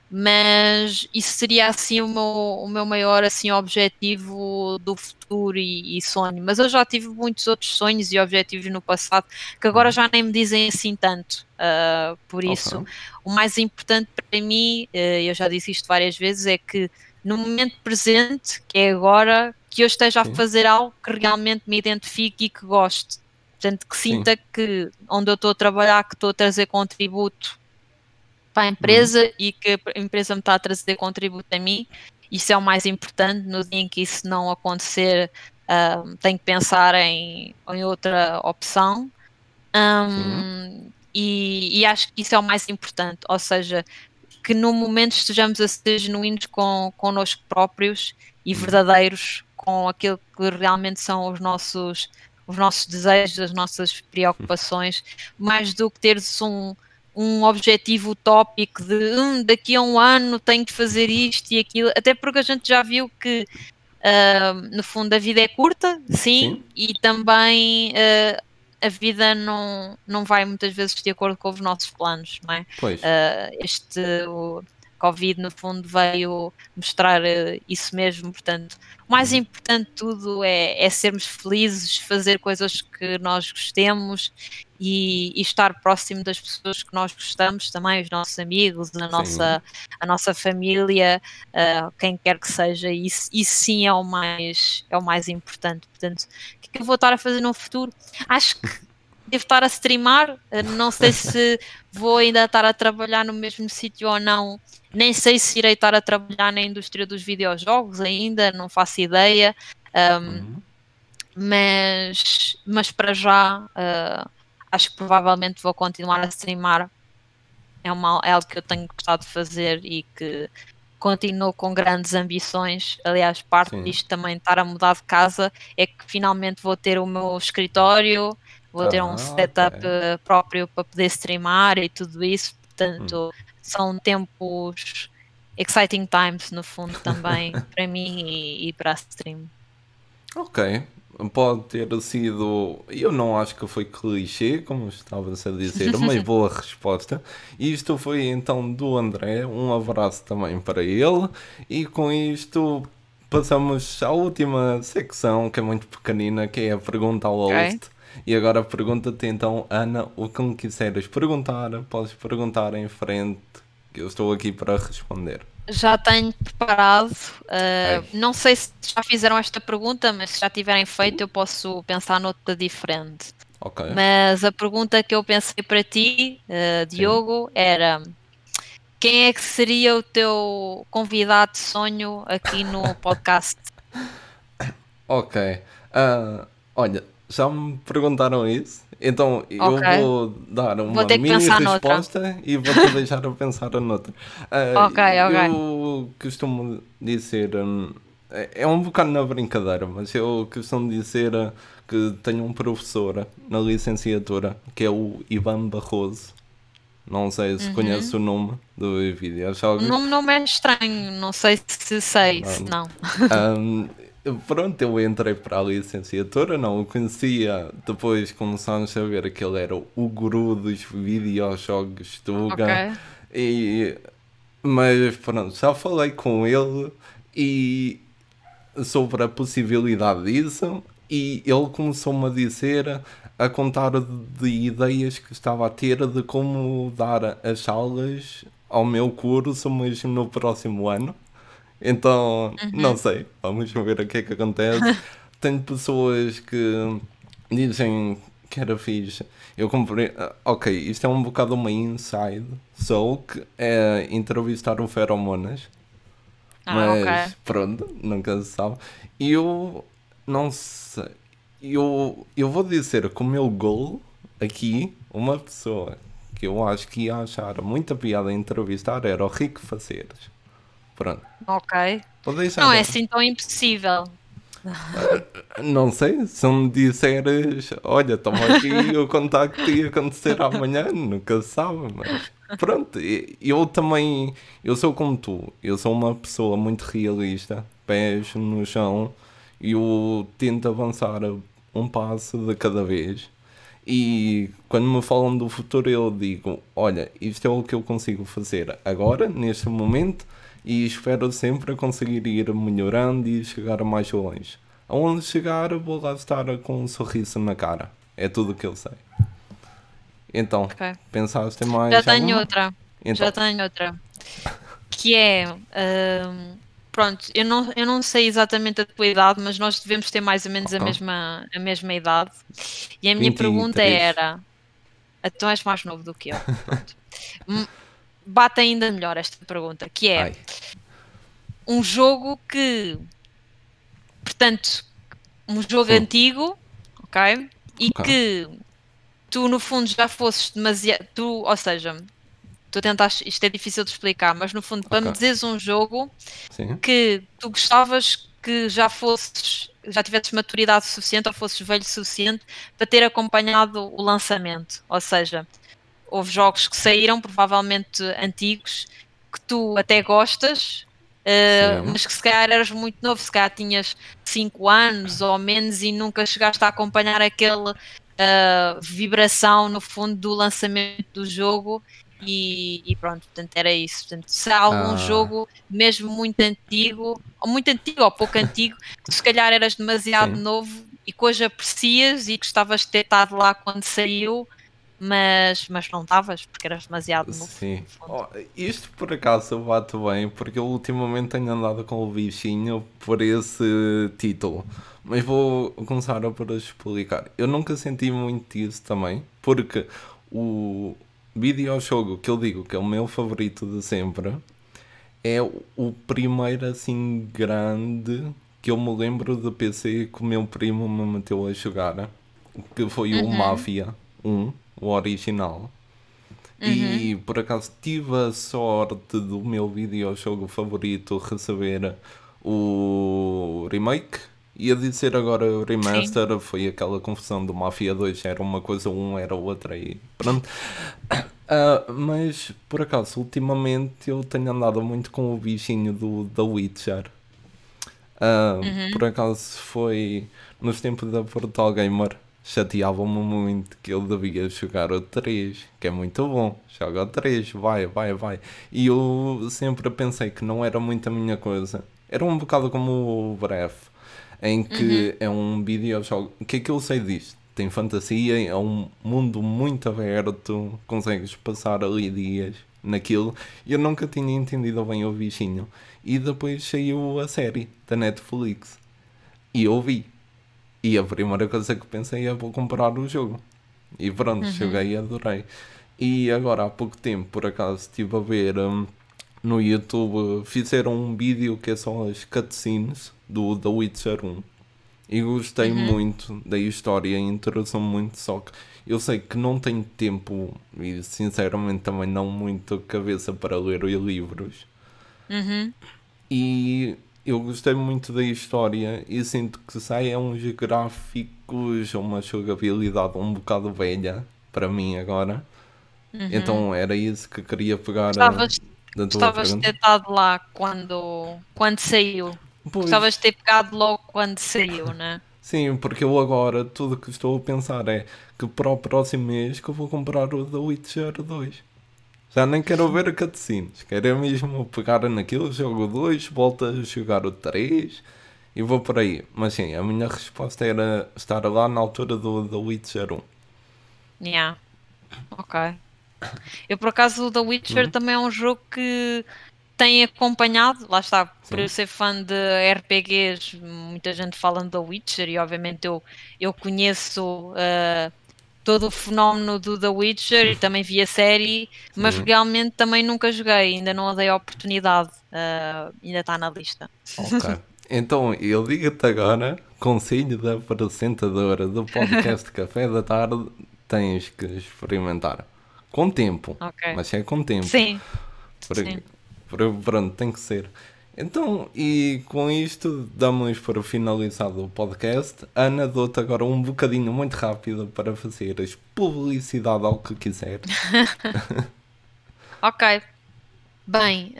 Mas isso seria assim o meu, o meu maior assim, objetivo do futuro e, e, sonho. Mas eu já tive muitos outros sonhos e objetivos no passado que agora uhum. já nem me dizem assim tanto. Uh, por isso, okay. o mais importante para mim, uh, eu já disse isto várias vezes, é que no momento presente, que é agora, que eu esteja Sim. a fazer algo que realmente me identifique e que goste. Portanto, que sinta Sim. que onde eu estou a trabalhar, que estou a trazer contributo para a empresa uhum. e que a empresa me está a trazer contributo a mim. Isso é o mais importante. No dia em que isso não acontecer, uh, tenho que pensar em, em outra opção. Um, e, e, acho que isso é o mais importante. Ou seja, que no momento estejamos a ser genuínos com, connosco próprios e uhum. verdadeiros com aquilo que realmente são os nossos, os nossos desejos, as nossas preocupações, mais do que teres um, um objetivo utópico de hum, daqui a um ano tenho que fazer isto e aquilo, até porque a gente já viu que uh, no fundo a vida é curta, sim, sim. e também uh, a vida não, não vai muitas vezes de acordo com os nossos planos, não é? Pois. Uh, este, o, Covid, no fundo, veio mostrar uh, isso mesmo. Portanto, o mais uhum. importante de tudo é, é, sermos felizes, fazer coisas que nós gostemos e, e, estar próximo das pessoas que nós gostamos, também os nossos amigos, a nossa, a nossa família, uh, quem quer que seja. Isso, isso sim é o mais, é o mais importante. Portanto, o que é que eu vou estar a fazer no futuro? Acho que [laughs] devo estar a streamar, eh, não sei se vou ainda estar a trabalhar no mesmo sítio ou não, nem sei se irei estar a trabalhar na indústria dos videojogos ainda, não faço ideia, um, uhum. mas, mas para já uh, acho que provavelmente vou continuar a streamar. É, uma, é algo que eu tenho gostado de fazer e que continuo com grandes ambições. Aliás, parte Sim. disto também estar a mudar de casa é que finalmente vou ter o meu escritório, vou ter um ah, setup okay. próprio para poder streamar e tudo isso. Portanto, hum. são tempos exciting times no fundo também [laughs] para mim e, e, para a stream. Ok, pode ter sido, eu não acho que foi clichê, como estava-se a dizer, uma [laughs] boa resposta. Isto foi então do André, um abraço também para ele, e com isto passamos à última secção, que é muito pequenina, que é a pergunta ao okay. host. E agora pergunta-te então, Ana, o que me quiseres perguntar, podes perguntar em frente, que eu estou aqui para responder. Já tenho preparado. Uh, não sei se já fizeram esta pergunta, mas se já tiverem feito, eu posso pensar noutra diferente. Okay. Mas a pergunta que eu pensei para ti, uh, Diogo, Sim. era quem é que seria o teu convidado de sonho aqui no [laughs] podcast? ok. Uh, olha, já me perguntaram isso, então eu okay. vou dar uma vou mini resposta noutra. e vou-te [laughs] deixar a pensar noutra. Uh, ok, ok. Eu costumo dizer, um, é, é um bocado na brincadeira, mas eu costumo dizer que tenho um professor na licenciatura que é o Ivan Barroso. Não sei se uhum. conhece o nome do vídeo. O nome não é estranho, não sei se sei, se não. Um, Pronto, eu entrei para a licenciatura, não o conhecia. Depois começámos a ver que ele era o guru dos videojogos Tuga. Okay. E, mas pronto, já falei com ele e sobre a possibilidade disso. E ele começou-me a dizer, a contar de ideias que estava a ter de como dar as aulas ao meu curso, mesmo no próximo ano. Então, uhum. não sei, vamos ver o que é que acontece. [laughs] Tenho pessoas que dizem que era fixe. Eu comprei. Ah, ok, isto é um bocado uma inside sou que é entrevistar o Feromonas. Ah, mas okay. pronto, nunca se sabe. E eu não sei. eu, eu vou dizer que o meu gol aqui, uma pessoa que eu acho que ia achar muita piada a entrevistar era o Rico Faceres. Pronto. Ok. Deixar Não é assim tão impossível. Não sei, se me disseres, olha, toma aqui [laughs] o contacto que ia acontecer amanhã, nunca se sabe, mas pronto, e- eu também, eu sou como tu, eu sou uma pessoa muito realista, pés no chão, e eu tento avançar um passo de cada vez. E quando me falam do futuro, eu digo: Olha, isto é o que eu consigo fazer agora, neste momento, e espero sempre conseguir ir melhorando e chegar mais longe. Aonde chegar, vou lá estar com um sorriso na cara. É tudo o que eu sei. Então, Ok. pensaste em mais? Já tenho alguma? outra. Então, Já tenho outra. Que é. hum, pronto, eu não, eu não sei exatamente a tua idade, mas nós devemos ter mais ou menos a, mesma, a mesma idade. E a minha 23. pergunta era. Tu és mais novo do que eu. [laughs] Bate ainda melhor esta pergunta, que é ai, um jogo que. Portanto, um jogo Sim. antigo, ok? E Ok. que tu, no fundo, já fosses demasiado. Tu, ou seja, tu tentas. Isto é difícil de explicar, mas no fundo, para me Ok. dizeres um jogo sim, que tu gostavas que já fosses. Já tivesses maturidade suficiente ou fosses velho suficiente para ter acompanhado o lançamento. Ou seja, houve jogos que saíram, provavelmente antigos, que tu até gostas, Sim. mas que se calhar eras muito novo, se calhar tinhas 5 anos ou menos e nunca chegaste a acompanhar aquele eh, vibração no fundo do lançamento do jogo e, e pronto, portanto era isso. Portanto, se há algum Ah. jogo mesmo muito antigo, ou muito antigo ou pouco antigo, que se calhar eras demasiado Sim. novo e que hoje aprecias e gostavas de ter estado lá quando saiu, mas, mas não estavas porque eras demasiado novo. sim. Oh, isto por acaso bate bem, porque eu ultimamente tenho andado com o bichinho por esse título. Mas vou começar a por explicar. Eu nunca senti muito isso também, porque o videojogo que eu digo que é o meu favorito de sempre é o primeiro assim grande que eu me lembro de PC que o meu primo me meteu a jogar, que foi o Mafia 1, o original. E por acaso tive a sorte do meu videojogo favorito receber o remake. Ia dizer agora o remaster, foi aquela confusão do Mafia 2, era uma coisa, um era outra e pronto. [coughs] Ah, mas por acaso, ultimamente eu tenho andado muito com o bichinho do The Witcher. Ah, Por acaso foi nos tempos da Portal Gamer, chateava-me muito que eu devia jogar o 3, que é muito bom. Joga o 3, vai, vai, vai. E eu sempre pensei que não era muito a minha coisa. Era um bocado como o Breath, em que é um videojogo. O que é que eu sei disto? Tem fantasia, é um mundo muito aberto, consegues passar ali dias naquilo. E eu nunca tinha entendido bem o bichinho. E depois saiu a série da Netflix. E eu vi. E a primeira coisa que pensei é vou comprar o jogo. E pronto, joguei e adorei. E agora há pouco tempo, por acaso, estive a ver hum, no YouTube, fizeram um vídeo que é só as cutscenes do The Witcher 1. E gostei muito da história, interessou-me muito, só que eu sei que não tenho tempo e sinceramente também não muito cabeça para ler os livros. Uhum. E eu gostei muito da história e sinto que sai é uns gráficos, uma jogabilidade um bocado velha para mim agora. Então era isso que queria pegar a- tua gostavas de ter estado lá quando, quando saiu. Pois, Gostavas de ter pegado logo quando saiu, né? sim, porque eu agora tudo que estou a pensar é que para o próximo mês que eu vou comprar o The Witcher 2. Já nem quero ver a cutscenes, quero é mesmo pegar naquilo, jogo 2, volto a jogar o 3 e vou por aí. Mas sim, a minha resposta era estar lá na altura do The Witcher 1. Yeah. Ok. Eu por acaso o The Witcher Uhum. também é um jogo que tem acompanhado, lá está, por Sim. eu ser fã de RPGs, muita gente fala de The Witcher e obviamente eu, eu conheço ah, todo o fenómeno do The Witcher e também vi a série, mas Sim. realmente também nunca joguei, ainda não a dei a oportunidade, ah, ainda está na lista. Ok. [laughs] Então eu digo-te agora, conselho da apresentadora do podcast [laughs] Café da Tarde, tens que experimentar. Com tempo. Ok. Mas é com tempo. Sim. Porque- Sim. porque, pronto, tem que ser. Então, e com isto damos para finalizar o podcast. Ana, dou-te agora um bocadinho muito rápido para fazeres publicidade ao que quiser. [laughs] Ok. Bem,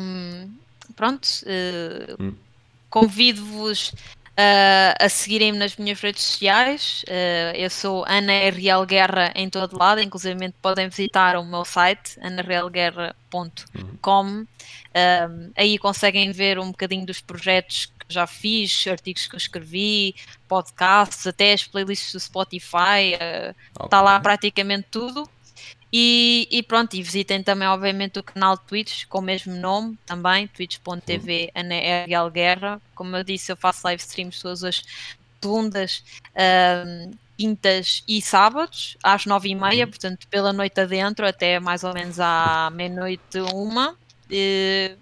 hum, pronto. eh, Hum. Convido-vos a- a seguirem-me nas minhas redes sociais. Eh, eu sou Ana Real Guerra em todo lado, inclusive podem visitar o meu site, anarealguerra.com. Um, aí conseguem ver um bocadinho dos projetos que já fiz, artigos que eu escrevi, podcasts, até as playlists do Spotify. eh, Está lá praticamente tudo. E, e pronto, e visitem também, obviamente, o canal de Twitch com o mesmo nome também, twitch.tv Ana RL Guerra. Como eu disse, eu faço live streams todas as segundas, quintas e sábados, às nove e meia, portanto, pela noite adentro, até mais ou menos à meia-noite, uma. E,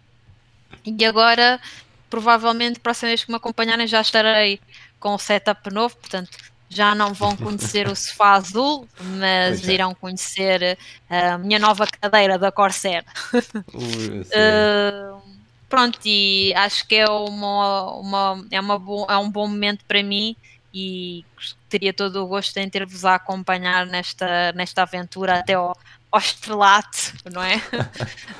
e agora, provavelmente, próxima vez que me acompanharem, já estarei com o setup novo, portanto, já não vão conhecer o sofá azul, mas é. irão conhecer a minha nova cadeira da Corsair. Uh, pronto, e acho que é, uma, uma, é, uma bo, é um bom momento para mim e teria todo o gosto em ter-vos a acompanhar nesta, nesta aventura até ao, ao estrelato, não é? [laughs]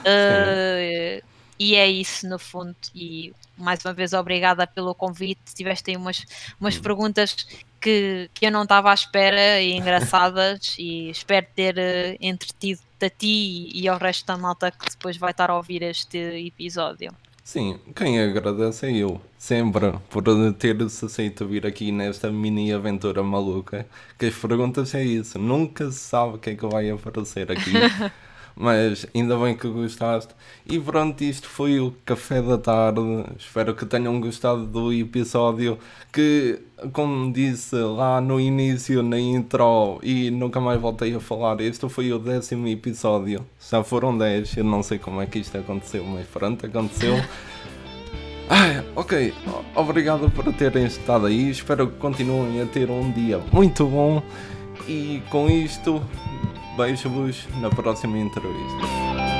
Uh, e é isso no fundo. E mais uma vez, obrigada pelo convite. Tiveste aí umas, umas perguntas que, que eu não estava à espera e engraçadas, [laughs] e espero ter eh, entretido a ti e, e ao resto da malta que depois vai estar a ouvir este episódio. Sim, quem agradece é eu, sempre, por teres aceito vir aqui nesta mini aventura maluca. Que as perguntas é isso, nunca se sabe o que é que vai aparecer aqui, [laughs] mas ainda bem que gostaste. E pronto, isto foi o Café da Tarde. Espero que tenham gostado do episódio. Que, como disse lá no início, na intro, e nunca mais voltei a falar, este foi o décimo episódio. Já foram 10, eu não sei como é que isto aconteceu, mas pronto, aconteceu. Ai, [laughs] ok, obrigado por terem estado aí. Espero que continuem a ter um dia muito bom. E com isto, Beijo-vos na próxima entrevista.